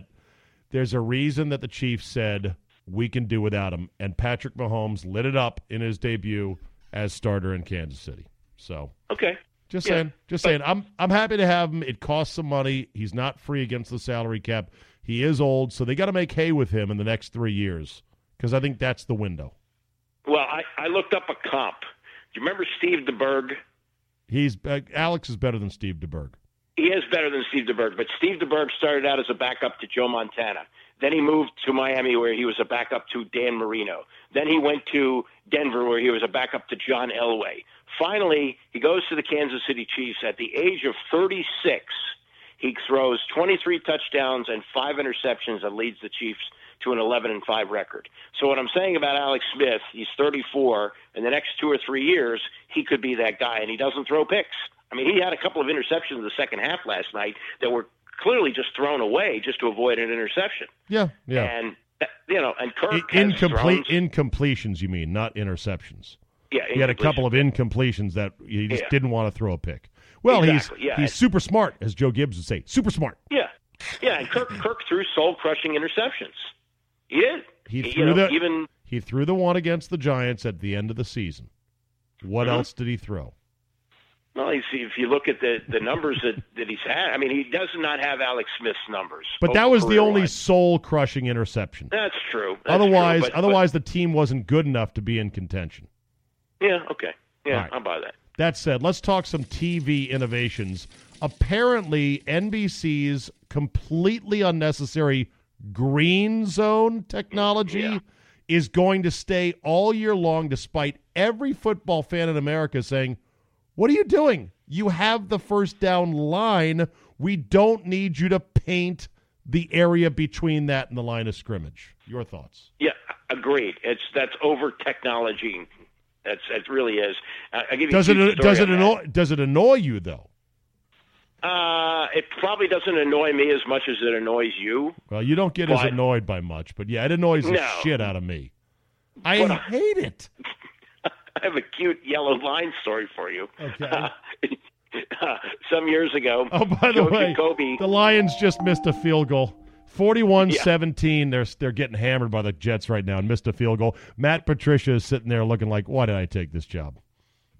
Speaker 1: there's a reason that the Chiefs said we can do without him, and Patrick Mahomes lit it up in his debut as starter in Kansas City. So
Speaker 2: okay.
Speaker 1: just
Speaker 2: Yeah,
Speaker 1: saying, just
Speaker 2: but-
Speaker 1: saying. I'm I'm happy to have him. It costs some money. He's not free against the salary cap. He is old, so they got to make hay with him in the next three years because I think that's the window.
Speaker 2: Well, I, I looked up a comp. Do you remember Steve DeBerg?
Speaker 1: He's uh, Alex is better than Steve DeBerg.
Speaker 2: He is better than Steve DeBerg, but Steve DeBerg started out as a backup to Joe Montana. Then he moved to Miami, where he was a backup to Dan Marino. Then he went to Denver, where he was a backup to John Elway. Finally, he goes to the Kansas City Chiefs at the age of 36. He throws 23 touchdowns and five interceptions and leads the Chiefs to an 11 and 5 record. So what I'm saying about Alex Smith, he's 34. In the next two or three years, he could be that guy, and he doesn't throw picks. I mean, he had a couple of interceptions in the second half last night that were clearly just thrown away just to avoid an interception.
Speaker 1: Yeah, yeah.
Speaker 2: And you know, and Kirk
Speaker 1: incomplete incompletions, you mean, not interceptions.
Speaker 2: yeah,
Speaker 1: He had a couple of incompletions that he just
Speaker 2: Yeah.
Speaker 1: didn't want to throw a pick. Well,
Speaker 2: Exactly,
Speaker 1: he's
Speaker 2: yeah.
Speaker 1: he's super smart, as Joe Gibbs would say. Super smart.
Speaker 2: Yeah, yeah, and Kirk Kirk threw soul crushing interceptions. He did.
Speaker 1: He
Speaker 2: You
Speaker 1: threw
Speaker 2: know,
Speaker 1: the
Speaker 2: even
Speaker 1: he threw the one against the Giants at the end of the season. What
Speaker 2: Mhm.
Speaker 1: else did he throw?
Speaker 2: Well, if you look at the the numbers that that he's had, I mean, he does not have Alex Smith's numbers.
Speaker 1: But that was the only soul crushing interception.
Speaker 2: That's true. That's
Speaker 1: otherwise,
Speaker 2: true, but-
Speaker 1: otherwise the team wasn't good enough to be in contention.
Speaker 2: yeah, okay, yeah,
Speaker 1: right.
Speaker 2: I'll buy that.
Speaker 1: That said, let's talk some TV innovations. Apparently, NBC's completely unnecessary green zone technology
Speaker 2: Yeah.
Speaker 1: is going to stay all year long, despite every football fan in America saying, What are you doing? You have the first down line. We don't need you to paint the area between that and the line of scrimmage. Your thoughts?
Speaker 2: Yeah, agreed. It's that's over technology. That's it really is. I give you
Speaker 1: Does
Speaker 2: a
Speaker 1: it does it
Speaker 2: on that.
Speaker 1: annoy does it annoy you though?
Speaker 2: Uh, it probably doesn't annoy me as much as it annoys you.
Speaker 1: Well, you don't get as annoyed by much, but yeah, it annoys the
Speaker 2: No.
Speaker 1: shit out of me. I
Speaker 2: But I-
Speaker 1: hate it.
Speaker 2: I have a cute yellow line story for you.
Speaker 1: Okay.
Speaker 2: Uh, some years ago,
Speaker 1: Oh, by the
Speaker 2: Joe
Speaker 1: way,
Speaker 2: Jacoby,
Speaker 1: the Lions just missed a field goal. 41-17. They're they're getting hammered by the Jets right now and missed a field goal. Matt Patricia is sitting there looking like, "Why did I take this job?"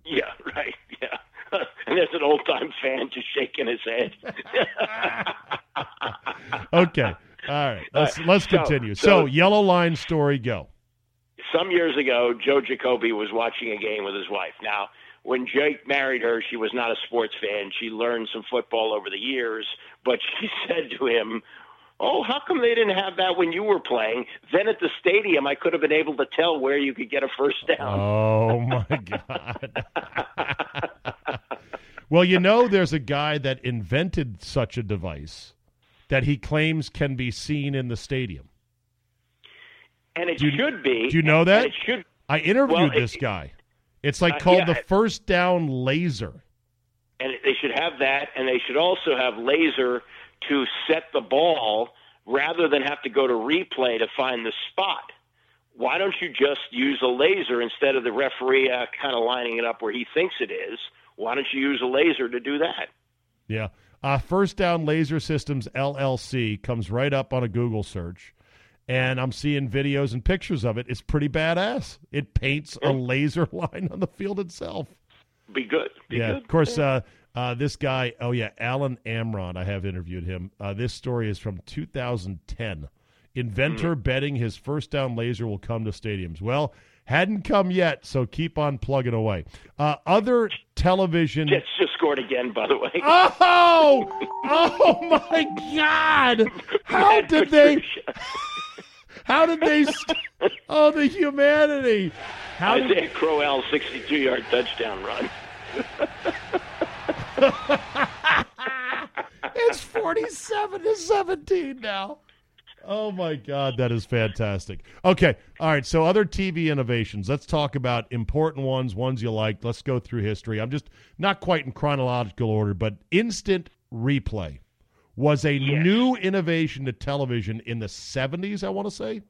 Speaker 2: yeah, right, yeah. and there's an old time fan just shaking his head.
Speaker 1: Okay. All right. Let's
Speaker 2: All right.
Speaker 1: Uh, let's
Speaker 2: So-
Speaker 1: continue. So,
Speaker 2: so-
Speaker 1: yellow line story go.
Speaker 2: Some years ago, Joe Jacoby was watching a game with his wife. Now, when Jake married her, she was not a sports fan. She learned some football over the years, but she said to him, Oh, how come they didn't have that when you were playing? Then at the stadium, I could have been able to tell where you could get a first down.
Speaker 1: Oh my god. well, you know there's a guy that invented such a device that he claims can be seen in the stadium.
Speaker 2: And it
Speaker 1: you-
Speaker 2: should be.
Speaker 1: do you know that?
Speaker 2: And it should.
Speaker 1: I interviewed
Speaker 2: Well, it-
Speaker 1: this guy. It's like
Speaker 2: Uh,
Speaker 1: called
Speaker 2: yeah,
Speaker 1: the first down laser.
Speaker 2: and they should have that, and they should also have laser to set the ball rather than have to go to replay to find the spot. Why don't you just use a laser instead of the referee uh, kind of lining it up where he thinks it is? Why don't you use a laser to do that?
Speaker 1: Yeah. Uh, First Down Laser Systems LLC comes right up on a Google search. And I'm seeing videos and pictures of it. It's pretty badass. It paints a laser line on the field itself.
Speaker 2: Be good. Be
Speaker 1: yeah,
Speaker 2: good.
Speaker 1: of course. Uh, uh, this guy, oh yeah, Alan Amron. I have interviewed him. Uh, this story is from 2010. Inventor
Speaker 2: Hmm.
Speaker 1: betting his first down laser will come to stadiums. Well, hadn't come yet, so keep on plugging away. Uh, other television.
Speaker 2: It's just scored again, by the way.
Speaker 1: Oh, oh my God! How did they? How did they? St- oh, the humanity! How did,
Speaker 2: Isaiah Crowell, 62-yard touchdown run.
Speaker 1: it's forty-seven to seventeen now. Oh my God, that is fantastic. Okay, all right. So other TV innovations. Let's talk about important ones, ones you liked. Let's go through history. I'm just not quite in chronological order, but instant replay was a
Speaker 2: Yes.
Speaker 1: new innovation to television in the 70s. I want to say.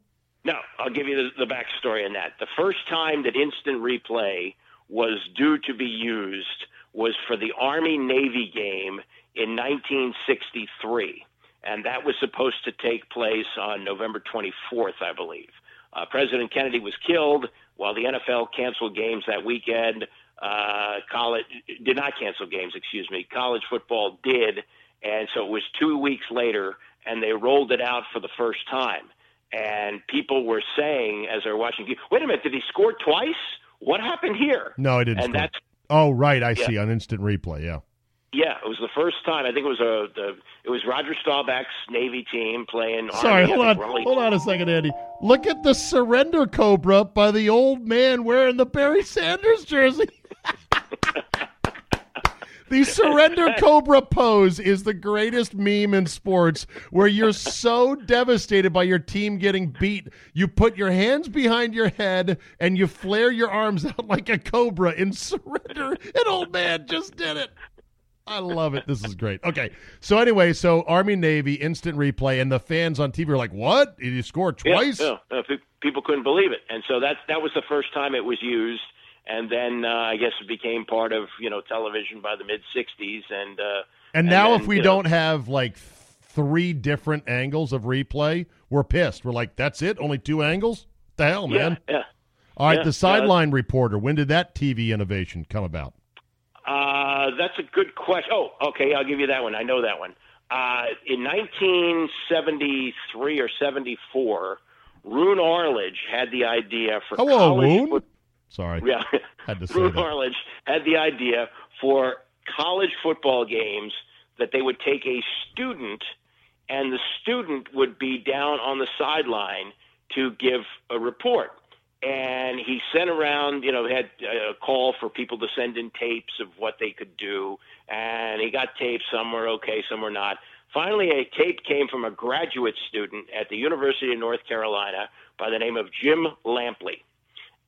Speaker 2: No, I'll give you the, the backstory on that. The first time that instant replay was due to be used was for the Army Navy game in 1963, and that was supposed to take place on November 24th, I believe. Uh, President Kennedy was killed while the NFL canceled games that weekend. Uh, college did not cancel games, excuse me. College football did, and so it was two weeks later, and they rolled it out for the first time and people were saying as they were watching, "Wait a minute, did he score twice? What happened here?"
Speaker 1: No, I didn't.
Speaker 2: And
Speaker 1: score.
Speaker 2: that's
Speaker 1: oh, right. I
Speaker 2: Yeah.
Speaker 1: see on instant replay. Yeah.
Speaker 2: yeah, it was the first time. I think it was a the it was Roger Staubach's Navy team playing.
Speaker 1: Sorry,
Speaker 2: Army.
Speaker 1: Hold on,
Speaker 2: Raleigh-
Speaker 1: hold on a second, Andy. Look at the surrender cobra by the old man wearing the Barry Sanders jersey. the surrender cobra pose is the greatest meme in sports where you're so devastated by your team getting beat you put your hands behind your head and you flare your arms out like a cobra in surrender an old man just did it I love it. This is great. Okay. So anyway, so Army Navy instant replay and the fans on TV are like, "What? Did you score twice?"
Speaker 2: yeah, uh, pe- people couldn't believe it, and so that that was the first time it was used. And then uh, I guess it became part of you know television by the mid '60s, and uh,
Speaker 1: And now
Speaker 2: then,
Speaker 1: if we don't have like three different angles of replay, we're pissed. We're like, "That's it? Only two angles? The hell, man."
Speaker 2: yeah, yeah.
Speaker 1: All right,
Speaker 2: yeah,
Speaker 1: the sideline reporter. When did that TV innovation come about?
Speaker 2: Uh, that's a good question. Oh, okay, I'll give you that one. I know that one. Uh, in 1973 or 74, Roone Arledge had the idea for
Speaker 1: Hello,
Speaker 2: college
Speaker 1: Woon. Sorry,
Speaker 2: yeah,
Speaker 1: had to say
Speaker 2: Roone
Speaker 1: that.
Speaker 2: Arledge had the idea for college football games that they would take a student, and the student would be down on the sideline to give a report. And he sent around, you know, had a call for people to send in tapes of what they could do, and he got tapes. Some were okay, some were not. Finally, a tape came from a graduate student at the University of North Carolina by the name of Jim Lampley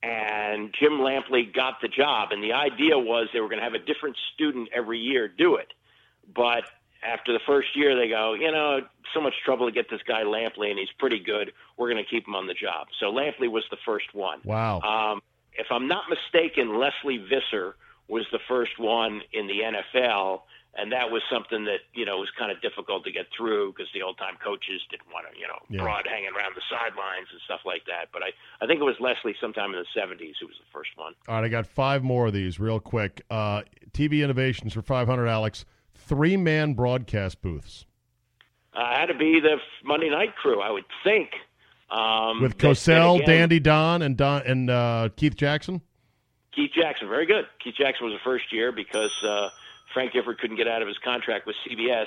Speaker 2: and Jim Lampley got the job. And the idea was they were going to have a different student every year do it. But after the first year, they go, you know, so much trouble to get this guy Lampley, and he's pretty good. We're going to keep him on the job. So Lampley was the first one.
Speaker 1: Wow.
Speaker 2: Um, if I'm not mistaken, Lesley Visser was the first one in the NFL, and that was something that you know was kind of difficult to get through because the old time coaches didn't want to, you know,
Speaker 1: Yeah.
Speaker 2: broad hanging around the sidelines and stuff like that. But I, I think it was Leslie sometime in the 70s who was the first one.
Speaker 1: All right, I got five more of these real quick. Uh, TV innovations for 500, Alex. Three man broadcast booths
Speaker 2: Uh, had to be the Monday Night Crew, I would think. Um,
Speaker 1: with Cosell,
Speaker 2: again,
Speaker 1: Dandy Don, and Don and uh, Keith Jackson.
Speaker 2: Keith Jackson, very good. Keith Jackson was the first year because uh, Frank Gifford couldn't get out of his contract with CBS,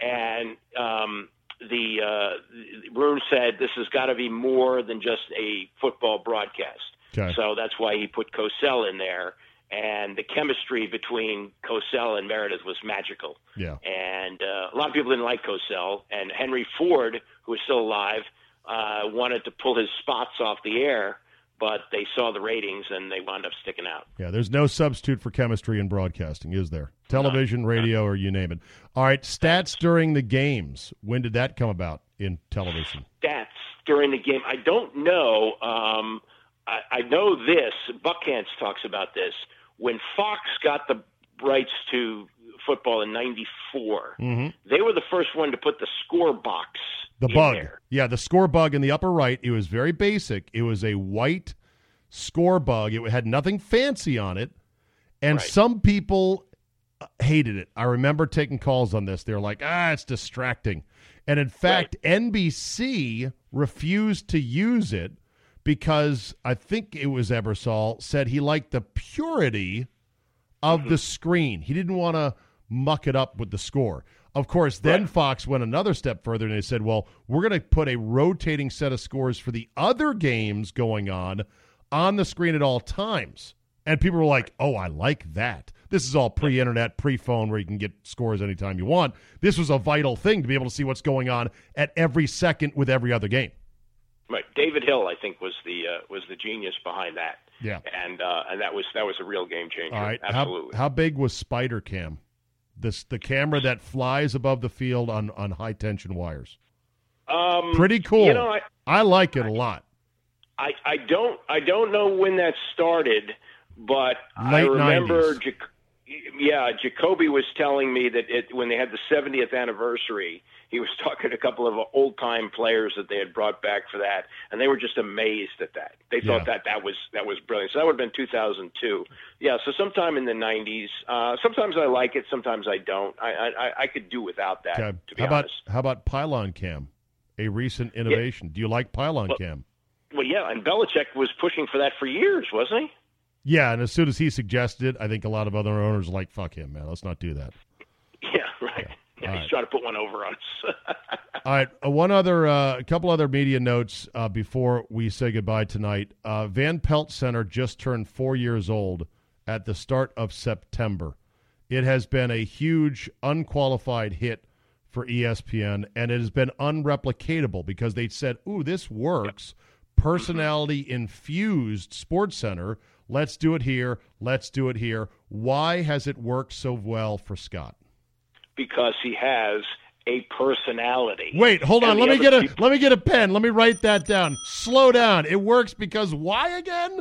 Speaker 2: and um, the uh, Roone said this has got to be more than just a football broadcast.
Speaker 1: Okay.
Speaker 2: So that's why he put Cosell in there, and the chemistry between Cosell and Meredith was magical.
Speaker 1: Yeah.
Speaker 2: And uh, a lot of people didn't like Cosell, and Henry Ford, who is still alive, uh, wanted to pull his spots off the air. But they saw the ratings and they wound up sticking out.
Speaker 1: Yeah, there's no substitute for chemistry in broadcasting, is there? Television, radio, or you name it. All right, stats during the games. When did that come about in television?
Speaker 2: stats during the game. I don't know. Um, I, I know this. Buckhantz talks about this. When Fox got the rights to football in '94, they were the first one to put the score box.
Speaker 1: The bug.
Speaker 2: there.
Speaker 1: Yeah, the score bug in the upper right. It was very basic. It was a white score bug. It had nothing fancy on it. And
Speaker 2: Right.
Speaker 1: some people uh, hated it. I remember taking calls on this. They're like, ah, it's distracting. And in fact, NBC refused to use it because I think it was Ebersol said he liked the purity of the screen. He didn't want to muck it up with the score. Of course, then
Speaker 2: Right.
Speaker 1: Fox went another step further and they said, well, we're going to put a rotating set of scores for the other games going on on the screen at all times. And people were like, oh, I like that. This is all pre internet, pre phone, where you can get scores anytime you want. This was a vital thing to be able to see what's going on at every second with every other game.
Speaker 2: Right. David Hill, I think, was the uh, was the genius behind that.
Speaker 1: Yeah.
Speaker 2: And uh, and that was that was a real game changer.
Speaker 1: All right.
Speaker 2: Absolutely.
Speaker 1: How, how big was Spider Cam? This the camera that flies above the field on, on high tension wires.
Speaker 2: um,
Speaker 1: Pretty cool.
Speaker 2: You know, I,
Speaker 1: I like it a lot.
Speaker 2: I, I don't I don't know when that started, but I remember.
Speaker 1: 90s.
Speaker 2: Yeah, Jacoby was telling me that it, when they had the 70th anniversary, he was talking to a couple of old time players that they had brought back for that, and they were just amazed at that. They
Speaker 1: Yeah.
Speaker 2: thought that that was that was brilliant. So that would have been 2002. Yeah, so sometime in the 90s. Uh, sometimes I like it, sometimes I don't. I I, I- could do without that.
Speaker 1: Okay.
Speaker 2: To be
Speaker 1: How about how about Pylon Cam? A recent innovation. Do you like Pylon
Speaker 2: Well-
Speaker 1: Cam?
Speaker 2: Well, yeah, and Belichick was pushing for that for years, wasn't he?
Speaker 1: Yeah, and as soon as he suggested it, I think a lot of other owners like, fuck him, man. Let's not do that.
Speaker 2: Yeah, right. Yeah,
Speaker 1: All
Speaker 2: he's
Speaker 1: right.
Speaker 2: trying to put one over on us.
Speaker 1: All right, uh, one other, uh, a couple other media notes uh, before we say goodbye tonight. Uh, Van Pelt Center just turned four years old at the start of September. It has been a huge, unqualified hit for ESPN, and it has been unreplicatable because they said, "Ooh, this works." Personality infused SportsCenter. Let's do it here. Let's do it here. Why has it worked so well for Scott?
Speaker 2: because he has a personality.
Speaker 1: Wait, hold on. Let me get a
Speaker 2: people-
Speaker 1: let me get a pen. Let me write that down. Slow down. It works because why again?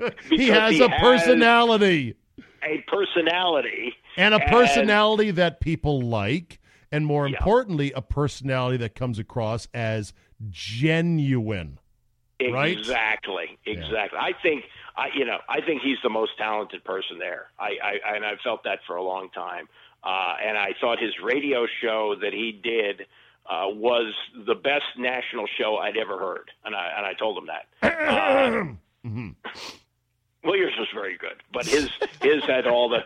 Speaker 1: he has
Speaker 2: he
Speaker 1: a
Speaker 2: has-
Speaker 1: personality
Speaker 2: a personality.
Speaker 1: and a
Speaker 2: and-
Speaker 1: personality that people like, and more
Speaker 2: Yeah.
Speaker 1: importantly, a personality that comes across as genuine. Right?
Speaker 2: Exactly. Exactly. I think I you know, I think he's the most talented person there. I, I and I've felt that for a long time. Uh, and I thought his radio show that he did uh, was the best national show I'd ever heard, and I and I told him that. Uh, well, yours was very good, but his his had all the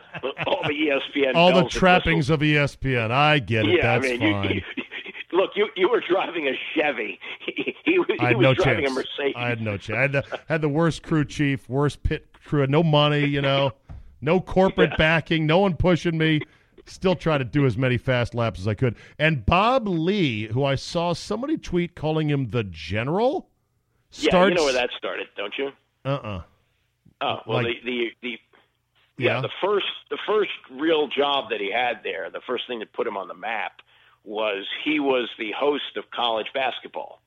Speaker 2: all the ESPN
Speaker 1: All the trappings of ESPN. I get it.
Speaker 2: Yeah,
Speaker 1: That's
Speaker 2: I mean, you- you- look, you you were driving a Chevy. He, he, was-
Speaker 1: I had
Speaker 2: was
Speaker 1: no
Speaker 2: driving
Speaker 1: chance.
Speaker 2: a Mercedes.
Speaker 1: I had no chance. I had the, had the worst crew chief, worst pit crew, no money, you know, no corporate backing, no one pushing me. Still try to do as many fast laps as I could. And Bob Ley, who I saw somebody tweet calling him the general,
Speaker 2: yeah,
Speaker 1: starts.
Speaker 2: you know where that started, don't you?
Speaker 1: Uh-uh.
Speaker 2: Oh, well,
Speaker 1: Like-
Speaker 2: the the the yeah,
Speaker 1: Yeah.
Speaker 2: the first the first real job that he had there, the first thing that put him on the map was he was the host of college basketball,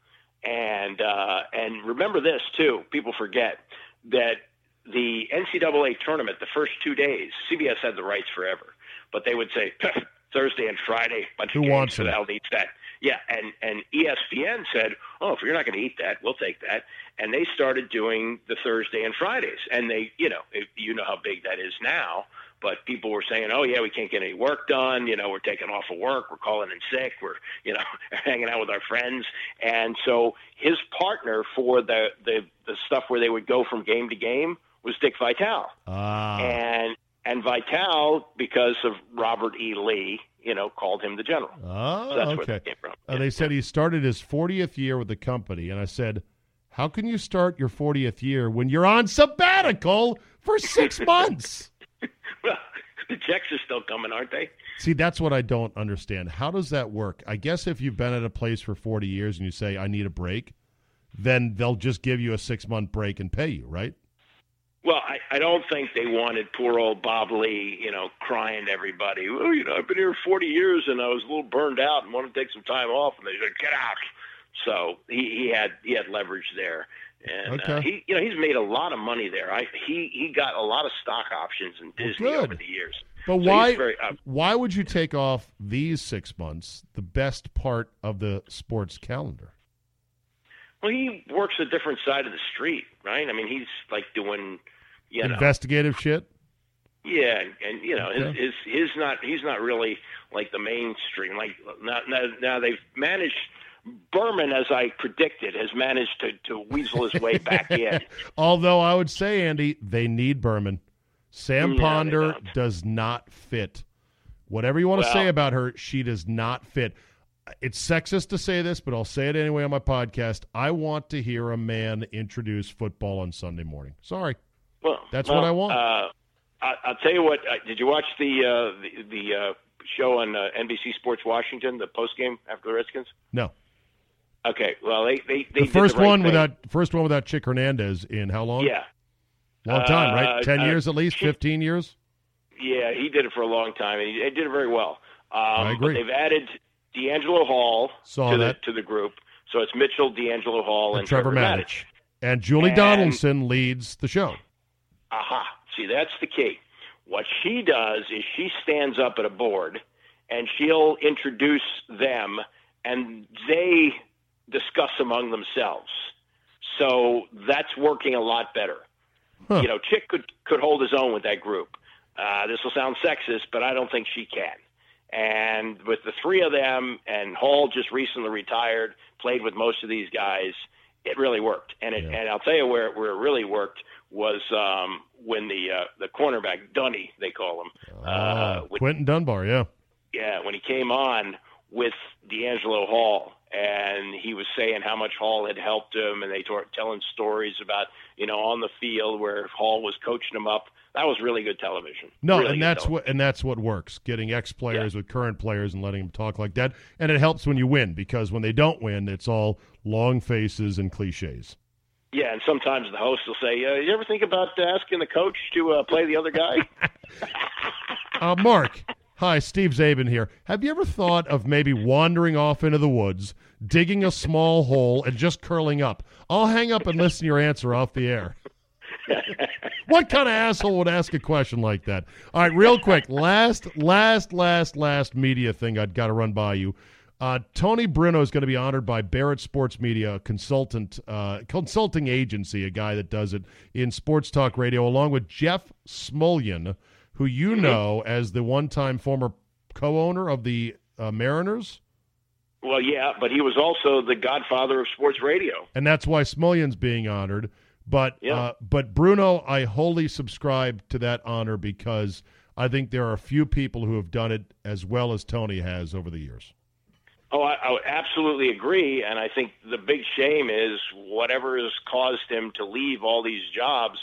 Speaker 2: and uh, and remember this too. People forget that the NCAA tournament, the first two days, CBS had the rights forever, but they would say Thursday and Friday, bunch
Speaker 1: Who
Speaker 2: of games,
Speaker 1: wants it?
Speaker 2: hell needs that? Yeah, and and ESPN said, "Oh, if you're not going to eat that, we'll take that." And they started doing the Thursday and Fridays, and they, you know, if, you know how big that is now. But people were saying, "Oh yeah, we can't get any work done. You know, we're taking off of work, we're calling in sick, we're, you know, hanging out with our friends." And so his partner for the the the stuff where they would go from game to game was Dick Vitale
Speaker 1: Ah.
Speaker 2: and and Vitale, because of Robert E. Lee, you know, called him the general.
Speaker 1: Oh,
Speaker 2: So that's where
Speaker 1: okay.
Speaker 2: came from.
Speaker 1: And they said he started his 40th year with the company. And I said, How can you start your 40th year when you're on sabbatical for six months?
Speaker 2: well, the checks are still coming, aren't they?
Speaker 1: See, that's what I don't understand. How does that work? I guess if you've been at a place for 40 years and you say, I need a break, then they'll just give you a six month break and pay you, right?
Speaker 2: Well, I, I don't think they wanted poor old Bob Ley, you know, crying to everybody. Well, you know, I've been here 40 years and I was a little burned out and wanted to take some time off, and they said, "Get out." So he, he had he had leverage there, and uh, he you know he's made a lot of money there. I he he got a lot of stock options in Disney
Speaker 1: good.
Speaker 2: over the years.
Speaker 1: But
Speaker 2: So
Speaker 1: why,
Speaker 2: very, uh,
Speaker 1: why would you take off these six months, the best part of the sports calendar?
Speaker 2: Well, he works a different side of the street, right? I mean, he's like doing, you know,
Speaker 1: Investigative shit?
Speaker 2: yeah, and, and you know,
Speaker 1: Okay.
Speaker 2: his, his his not he's not really like the mainstream. Like now, now, now they've managed. Berman, as I predicted, has managed to, to weasel his way back in.
Speaker 1: Although I would say, Andy, they need Berman. Sam
Speaker 2: No,
Speaker 1: Ponder does not fit. Whatever you want to say about her, she does not fit. It's sexist to say this, but I'll say it anyway on my podcast. I want to hear a man introduce football on Sunday morning. Sorry.
Speaker 2: Well,
Speaker 1: That's
Speaker 2: well,
Speaker 1: what I want.
Speaker 2: Uh, I, I'll tell you what. Uh, did you watch the uh, the, the uh, show on uh, NBC Sports Washington, the post game after the Redskins?
Speaker 1: No.
Speaker 2: Okay. Well, they they, they
Speaker 1: The first
Speaker 2: the right
Speaker 1: one
Speaker 2: thing.
Speaker 1: without first one without Chick Hernandez in how long?
Speaker 2: Yeah.
Speaker 1: Long time, right?
Speaker 2: Uh,
Speaker 1: Ten
Speaker 2: uh,
Speaker 1: years at least,
Speaker 2: Chick-
Speaker 1: fifteen years?
Speaker 2: Yeah, he did it for a long time, and he, he did it very well. Um,
Speaker 1: I agree.
Speaker 2: But they've added DeAngelo Hall
Speaker 1: Saw
Speaker 2: to
Speaker 1: that.
Speaker 2: the to the group, so it's Mitchell, DeAngelo Hall, and,
Speaker 1: And Trevor
Speaker 2: Matich.
Speaker 1: Matich. And Julie
Speaker 2: And-
Speaker 1: Donaldson leads the show.
Speaker 2: Aha. See, that's the key. What she does is she stands up at a board and she'll introduce them and they discuss among themselves. So that's working a lot better.
Speaker 1: Huh.
Speaker 2: You know, Chick could could hold his own with that group. Uh, this will sound sexist, but I don't think she can. And with the three of them, and Hall just recently retired, played with most of these guys, it really worked. And it,
Speaker 1: Yeah.
Speaker 2: and I'll tell you where where it really worked was um, when the uh, the cornerback Dunny they call him. Uh,
Speaker 1: Ah,
Speaker 2: when-
Speaker 1: Quinton Dunbar, yeah.
Speaker 2: yeah, when he came on with DeAngelo Hall, and he was saying how much Hall had helped him, and they were telling stories about you know on the field where Hall was coaching him up. That was really good television.
Speaker 1: No,
Speaker 2: Really
Speaker 1: and that's
Speaker 2: television.
Speaker 1: what and that's what works. Getting ex players with current players and letting them talk like that, and it helps when you win because when they don't win, it's all long faces and cliches.
Speaker 2: Yeah, and sometimes the host will say, uh, "You ever think about asking the coach to uh, play the other guy?"
Speaker 1: Uh, Mark, hi, Steve Czaban here. Have you ever thought of maybe wandering off into the woods, digging a small hole, and just curling up? I'll hang up and listen to your answer off the air. what kind of asshole would ask a question like that? All right, real quick, last, last, last, last media thing I'd got to run by you. Uh, Tony Bruno is going to be honored by Barrett Sports Media, a consultant, uh, consulting agency, a guy that does it in sports talk radio, along with Jeff Smulyan, who you know as the one-time former co-owner of the uh, Mariners,
Speaker 2: well, yeah, but he was also the godfather of sports radio.
Speaker 1: and that's why Smulyan's being honored. But
Speaker 2: Yeah.
Speaker 1: uh, but Bruno, I wholly subscribe to that honor because I think there are a few people who have done it as well as Tony has over the years.
Speaker 2: Oh, I, I absolutely agree, and I think the big shame is whatever has caused him to leave all these jobs.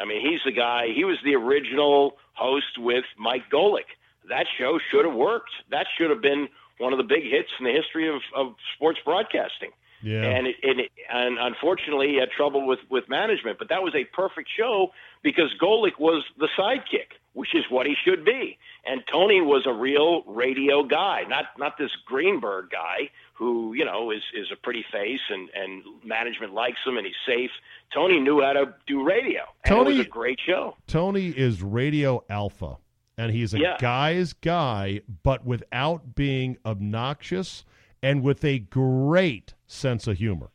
Speaker 2: I mean, he's the guy. He was the original host with Mike Golic. That show should have worked. That should have been one of the big hits in the history of, of sports broadcasting.
Speaker 1: Yeah.
Speaker 2: And it, and, it, and unfortunately, he had trouble with with management. But that was a perfect show because Golic was the sidekick, which is what he should be. And Tony was a real radio guy, not not this Greenberg guy who you know is is a pretty face and and management likes him and he's safe. Tony knew how to do radio, and it
Speaker 1: Tony-
Speaker 2: was a great show.
Speaker 1: Tony is radio alpha, and he's a
Speaker 2: Yeah.
Speaker 1: guy's guy, but without being obnoxious and with a great sense of humor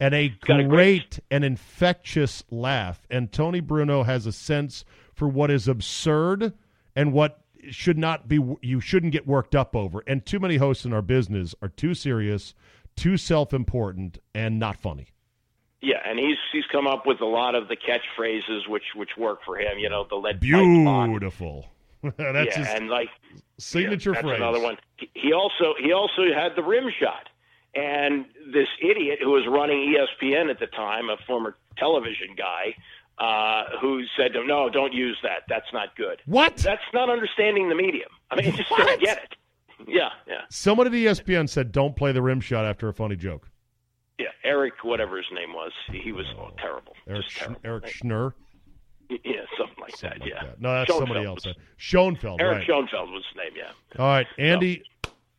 Speaker 1: and a
Speaker 2: got a
Speaker 1: great,
Speaker 2: great-
Speaker 1: and infectious laugh. And Tony Bruno has a sense for what is absurd and what should not be you shouldn't get worked up over. And too many hosts in our business are too serious, too self-important, and not funny.
Speaker 2: Yeah, and he's he's come up with a lot of the catchphrases which which work for him. You know, the lead.
Speaker 1: Beautiful. That's
Speaker 2: yeah,
Speaker 1: his
Speaker 2: and like
Speaker 1: signature
Speaker 2: Yeah, that's
Speaker 1: phrase.
Speaker 2: another one. He- also he also had the rim shot, and this idiot who was running ESPN at the time, a former television guy, uh, who said "No, don't use that. That's not good."
Speaker 1: What?
Speaker 2: That's not understanding the medium. I mean, just
Speaker 1: What?
Speaker 2: don't get it. Yeah, yeah,
Speaker 1: Someone at ESPN said, "Don't play the rim shot after a funny joke."
Speaker 2: yeah. Eric, whatever his name was, he was oh, terrible.
Speaker 1: Eric
Speaker 2: Just
Speaker 1: Sch-
Speaker 2: terrible.
Speaker 1: Eric Schnurr,
Speaker 2: yeah, something like
Speaker 1: something
Speaker 2: that.
Speaker 1: like
Speaker 2: yeah,
Speaker 1: that. No, that's
Speaker 2: Schoenfeld
Speaker 1: somebody else.
Speaker 2: was-
Speaker 1: Schoenfeld,
Speaker 2: Eric
Speaker 1: right?
Speaker 2: Schoenfeld was his name. Yeah.
Speaker 1: All right, Andy,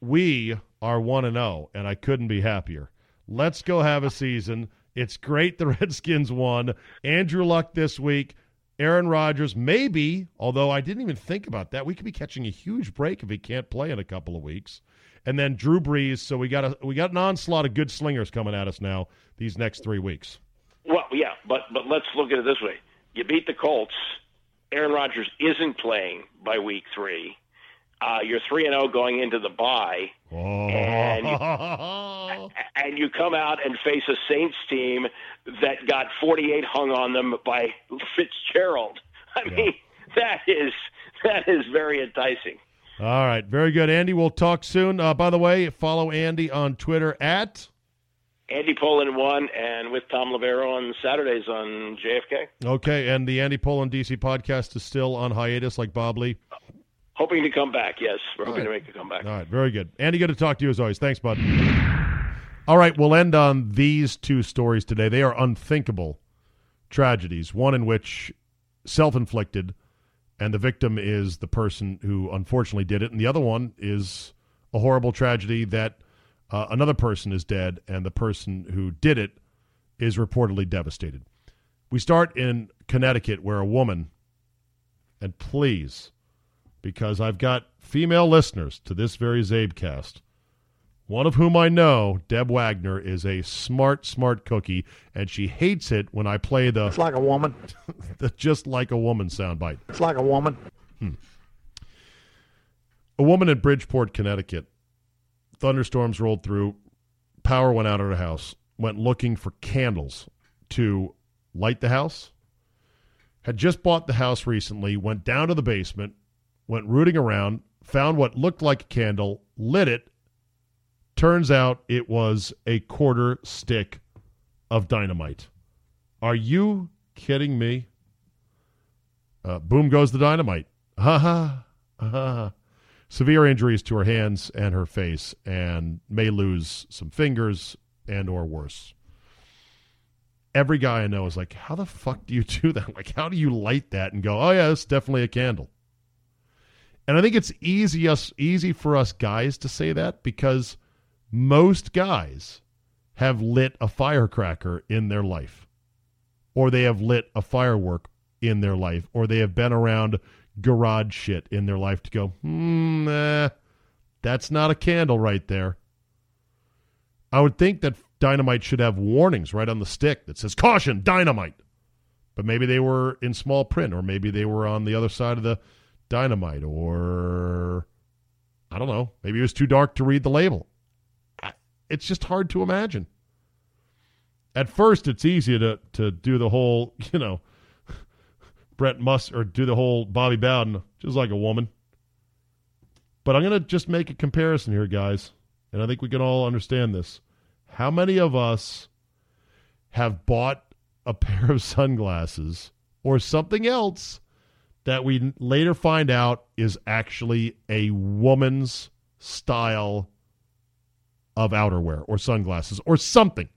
Speaker 1: we are one and zero, and I couldn't be happier. Let's go have a season. It's great the Redskins won. Andrew Luck this week. Aaron Rodgers, maybe, although I didn't even think about that. We could be catching a huge break if he can't play in a couple of weeks. And then Drew Brees. So we got a we got an onslaught of good slingers coming at us now these next three weeks.
Speaker 2: Well, yeah, but but let's look at it this way: you beat the Colts. Aaron Rodgers isn't playing by week three. Uh, you're three and zero going into the bye,
Speaker 1: Oh,
Speaker 2: and you come out and face a Saints team that got 48 hung on them by Fitzgerald. I
Speaker 1: Yeah.
Speaker 2: mean, that is that is very enticing.
Speaker 1: All right, very good, Andy. We'll talk soon. Uh, by the way, follow Andy on Twitter at
Speaker 2: Andy Pollin one, and with Thom Loverro on Saturdays on JFK.
Speaker 1: Okay, and the Andy Pollin DC podcast is still on hiatus, like Bob Ley.
Speaker 2: Hoping to come back. Yes, we're hoping right. to make a comeback.
Speaker 1: All right, very good. Andy, good to talk to you as always. Thanks, bud. All right, we'll end on these two stories today. They are unthinkable tragedies. One in which self-inflicted, and the victim is the person who unfortunately did it, and the other one is a horrible tragedy that uh, another person is dead, and the person who did it is reportedly devastated. We start in Connecticut, where a woman, and please because I've got female listeners to this very Czabecast. One of whom I know, Deb Wagner, is a smart, smart cookie, and she hates it when I play the.
Speaker 3: It's like a woman.
Speaker 1: the just like a woman soundbite.
Speaker 3: It's like a woman.
Speaker 1: Hmm. A woman in Bridgeport, Connecticut. Thunderstorms rolled through. Power went out of her house. Went looking for candles to light the house. Had just bought the house recently. Went down to the basement went rooting around, found what looked like a candle, lit it. Turns out it was a quarter stick of dynamite. Are you kidding me? Uh, boom goes the dynamite. Ha ha. Ha. Severe injuries to her hands and her face, and may lose some fingers and or worse. Every guy I know is like, how the fuck do you do that? Like, how do you light that and go, oh yeah, it's definitely a candle? And I think it's easy us easy for us guys to say that because most guys have lit a firecracker in their life. Or they have lit a firework in their life, or they have been around garage shit in their life to go, hmm, eh, that's not a candle right there. I would think that dynamite should have warnings right on the stick that says, caution, dynamite. But maybe they were in small print, or maybe they were on the other side of the dynamite or I don't know, maybe it was too dark to read the label. It's just hard to imagine. At first, it's easy to to do the whole, you know, Brett Must or do the whole Bobby Bowden just like a woman. But I'm going to just make a comparison here, guys, and I think we can all understand this. How many of us have bought a pair of sunglasses or something else that we later find out is actually a woman's style of outerwear or sunglasses or something.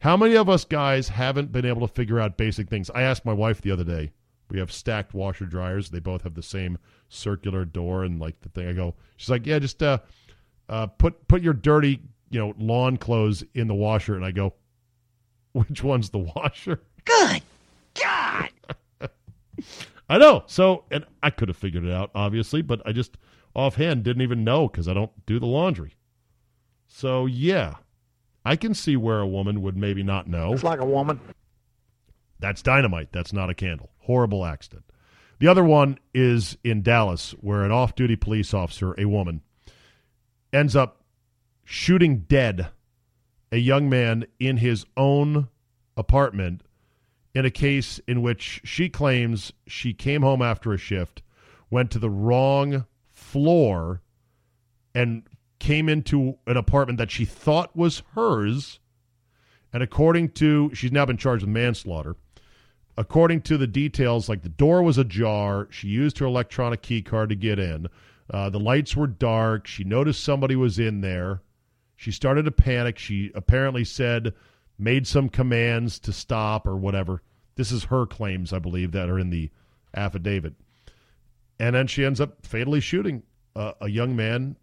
Speaker 1: How many of us guys haven't been able to figure out basic things? I asked my wife the other day. We have stacked washer dryers. They both have the same circular door and like the thing. I go, she's like, yeah, just uh, uh, put put your dirty, you know, lawn clothes in the washer. And I go, which one's the washer?
Speaker 4: Good God.
Speaker 1: I know. So, and I could have figured it out, obviously, but I just offhand didn't even know because I don't do the laundry. So, yeah, I can see where a woman would maybe not know.
Speaker 3: It's like a woman.
Speaker 1: That's dynamite. That's not a candle. Horrible accident. The other one is in Dallas, where an off duty police officer, a woman, ends up shooting dead a young man in his own apartment in a case in which she claims she came home after a shift, went to the wrong floor, and came into an apartment that she thought was hers. And according to, she's now been charged with manslaughter. According to the details, like the door was ajar. She used her electronic key card to get in. Uh, the lights were dark. She noticed somebody was in there. She started to panic. She apparently said, made some commands to stop or whatever. This is her claims, I believe, that are in the affidavit. And then she ends up fatally shooting a young man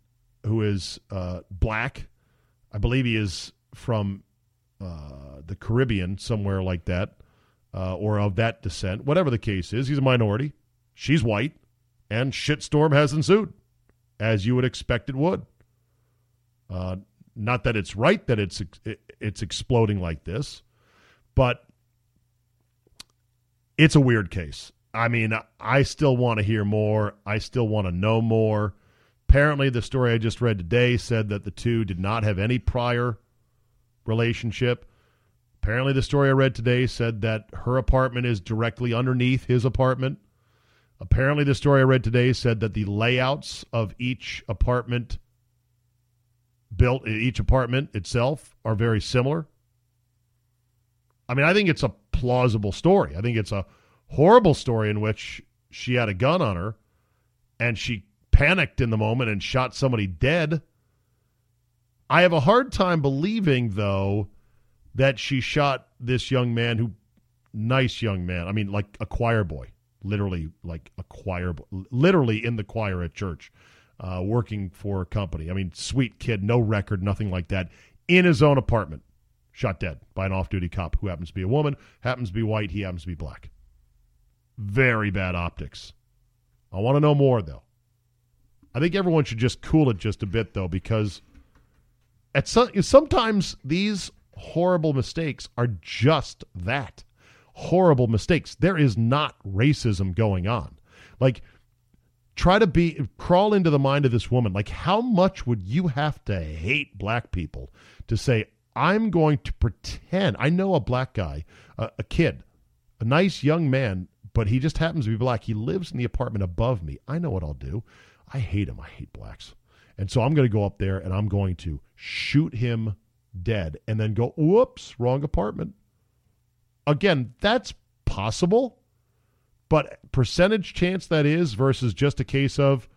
Speaker 1: who is uh, black. I believe he is from uh, the Caribbean, somewhere like that, uh, or of that descent. Whatever the case is, he's a minority. She's white, and shitstorm has ensued, as you would expect it would. Uh, not that it's right that it's it's exploding like this, but it's a weird case. I mean, I still want to hear more. I still want to know more. Apparently, the story I just read today said that the two did not have any prior relationship. Apparently, the story I read today said that her apartment is directly underneath his apartment. Apparently, the story I read today said that the layouts of each apartment built, each apartment itself, are very similar. I mean, I think it's a plausible story. I think it's a horrible story in which she had a gun on her and she panicked in the moment and shot somebody dead. I have a hard time believing, though, that she shot this young man who, nice young man. I mean, like a choir boy, literally, like a choir, literally in the choir at church, uh, working for a company. I mean, sweet kid, no record, nothing like that, in his own apartment, shot dead by an off duty cop who happens to be a woman, happens to be white, he happens to be black. Very bad optics. I want to know more, though. I think everyone should just cool it just a bit, though, because at some, sometimes these horrible mistakes are just that horrible mistakes. There is not racism going on. Like, try to be, crawl into the mind of this woman. Like, how much would you have to hate black people to say, I'm going to pretend I know a black guy, a, a kid, a nice young man but he just happens to be black. He lives in the apartment above me. I know what I'll do. I hate him. I hate blacks. And so I'm going to go up there and I'm going to shoot him dead and then go, whoops, wrong apartment. Again, that's possible, but percentage chance that is versus just a case of,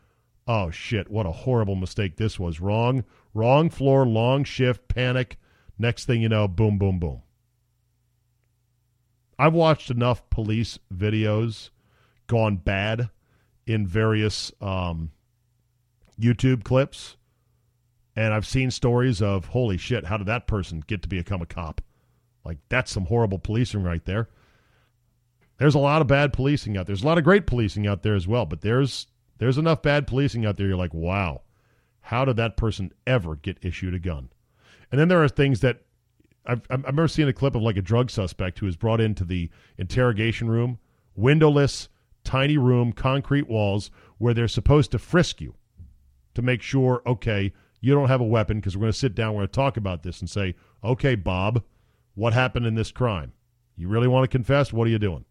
Speaker 1: oh shit, what a horrible mistake this was. Wrong, wrong floor, long shift, panic. Next thing you know, boom, boom, boom. I've watched enough police videos gone bad in various um, YouTube clips, and I've seen stories of holy shit, how did that person get to become a cop? Like that's some horrible policing right there. There's a lot of bad policing out there. There's a lot of great policing out there as well, but there's there's enough bad policing out there. You're like, wow, how did that person ever get issued a gun? And then there are things that I've, I remember seeing a clip of like a drug suspect who was brought into the interrogation room, windowless, tiny room, concrete walls, where they're supposed to frisk you to make sure, okay, you don't have a weapon because we're going to sit down, we're going to talk about this and say, okay, Bob, what happened in this crime? You really want to confess? What are you doing?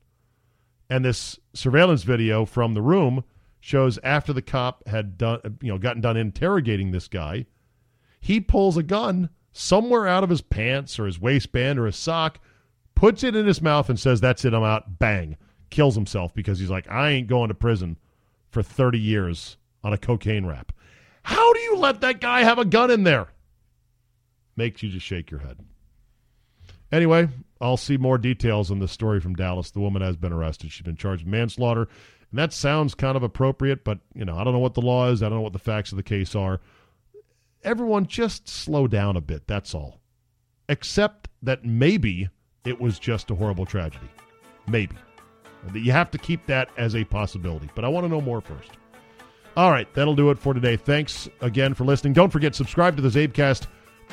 Speaker 1: And this surveillance video from the room shows after the cop had done, you know, gotten done interrogating this guy, he pulls a gun somewhere out of his pants or his waistband or his sock, puts it in his mouth and says, That's it, I'm out. Bang. Kills himself because he's like, I ain't going to prison for 30 years on a cocaine rap. How do you let that guy have a gun in there? Makes you just shake your head. Anyway, I'll see more details on the story from Dallas. The woman has been arrested. She's been charged with manslaughter. And that sounds kind of appropriate, but you know, I don't know what the law is. I don't know what the facts of the case are everyone just slow down a bit. That's all. Except that maybe it was just a horrible tragedy. Maybe. You have to keep that as a possibility. But I want to know more first. All right, that'll do it for today. Thanks again for listening. Don't forget, subscribe to the Czabecast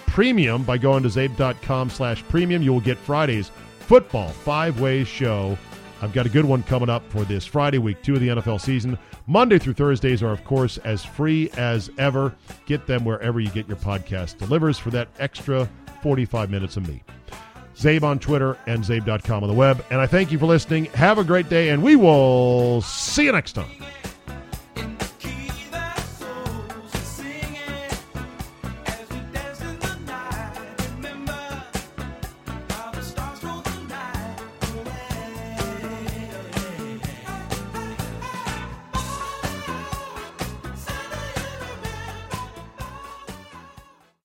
Speaker 1: Premium by going to czabe.com slash premium. You will get Friday's football five ways show I've got a good one coming up for this Friday, week two of the NFL season. Monday through Thursdays are, of course, as free as ever. Get them wherever you get your podcast delivers for that extra 45 minutes of me. Czabe on Twitter and Czabe.com on the web. And I thank you for listening. Have a great day, and we will see you next time.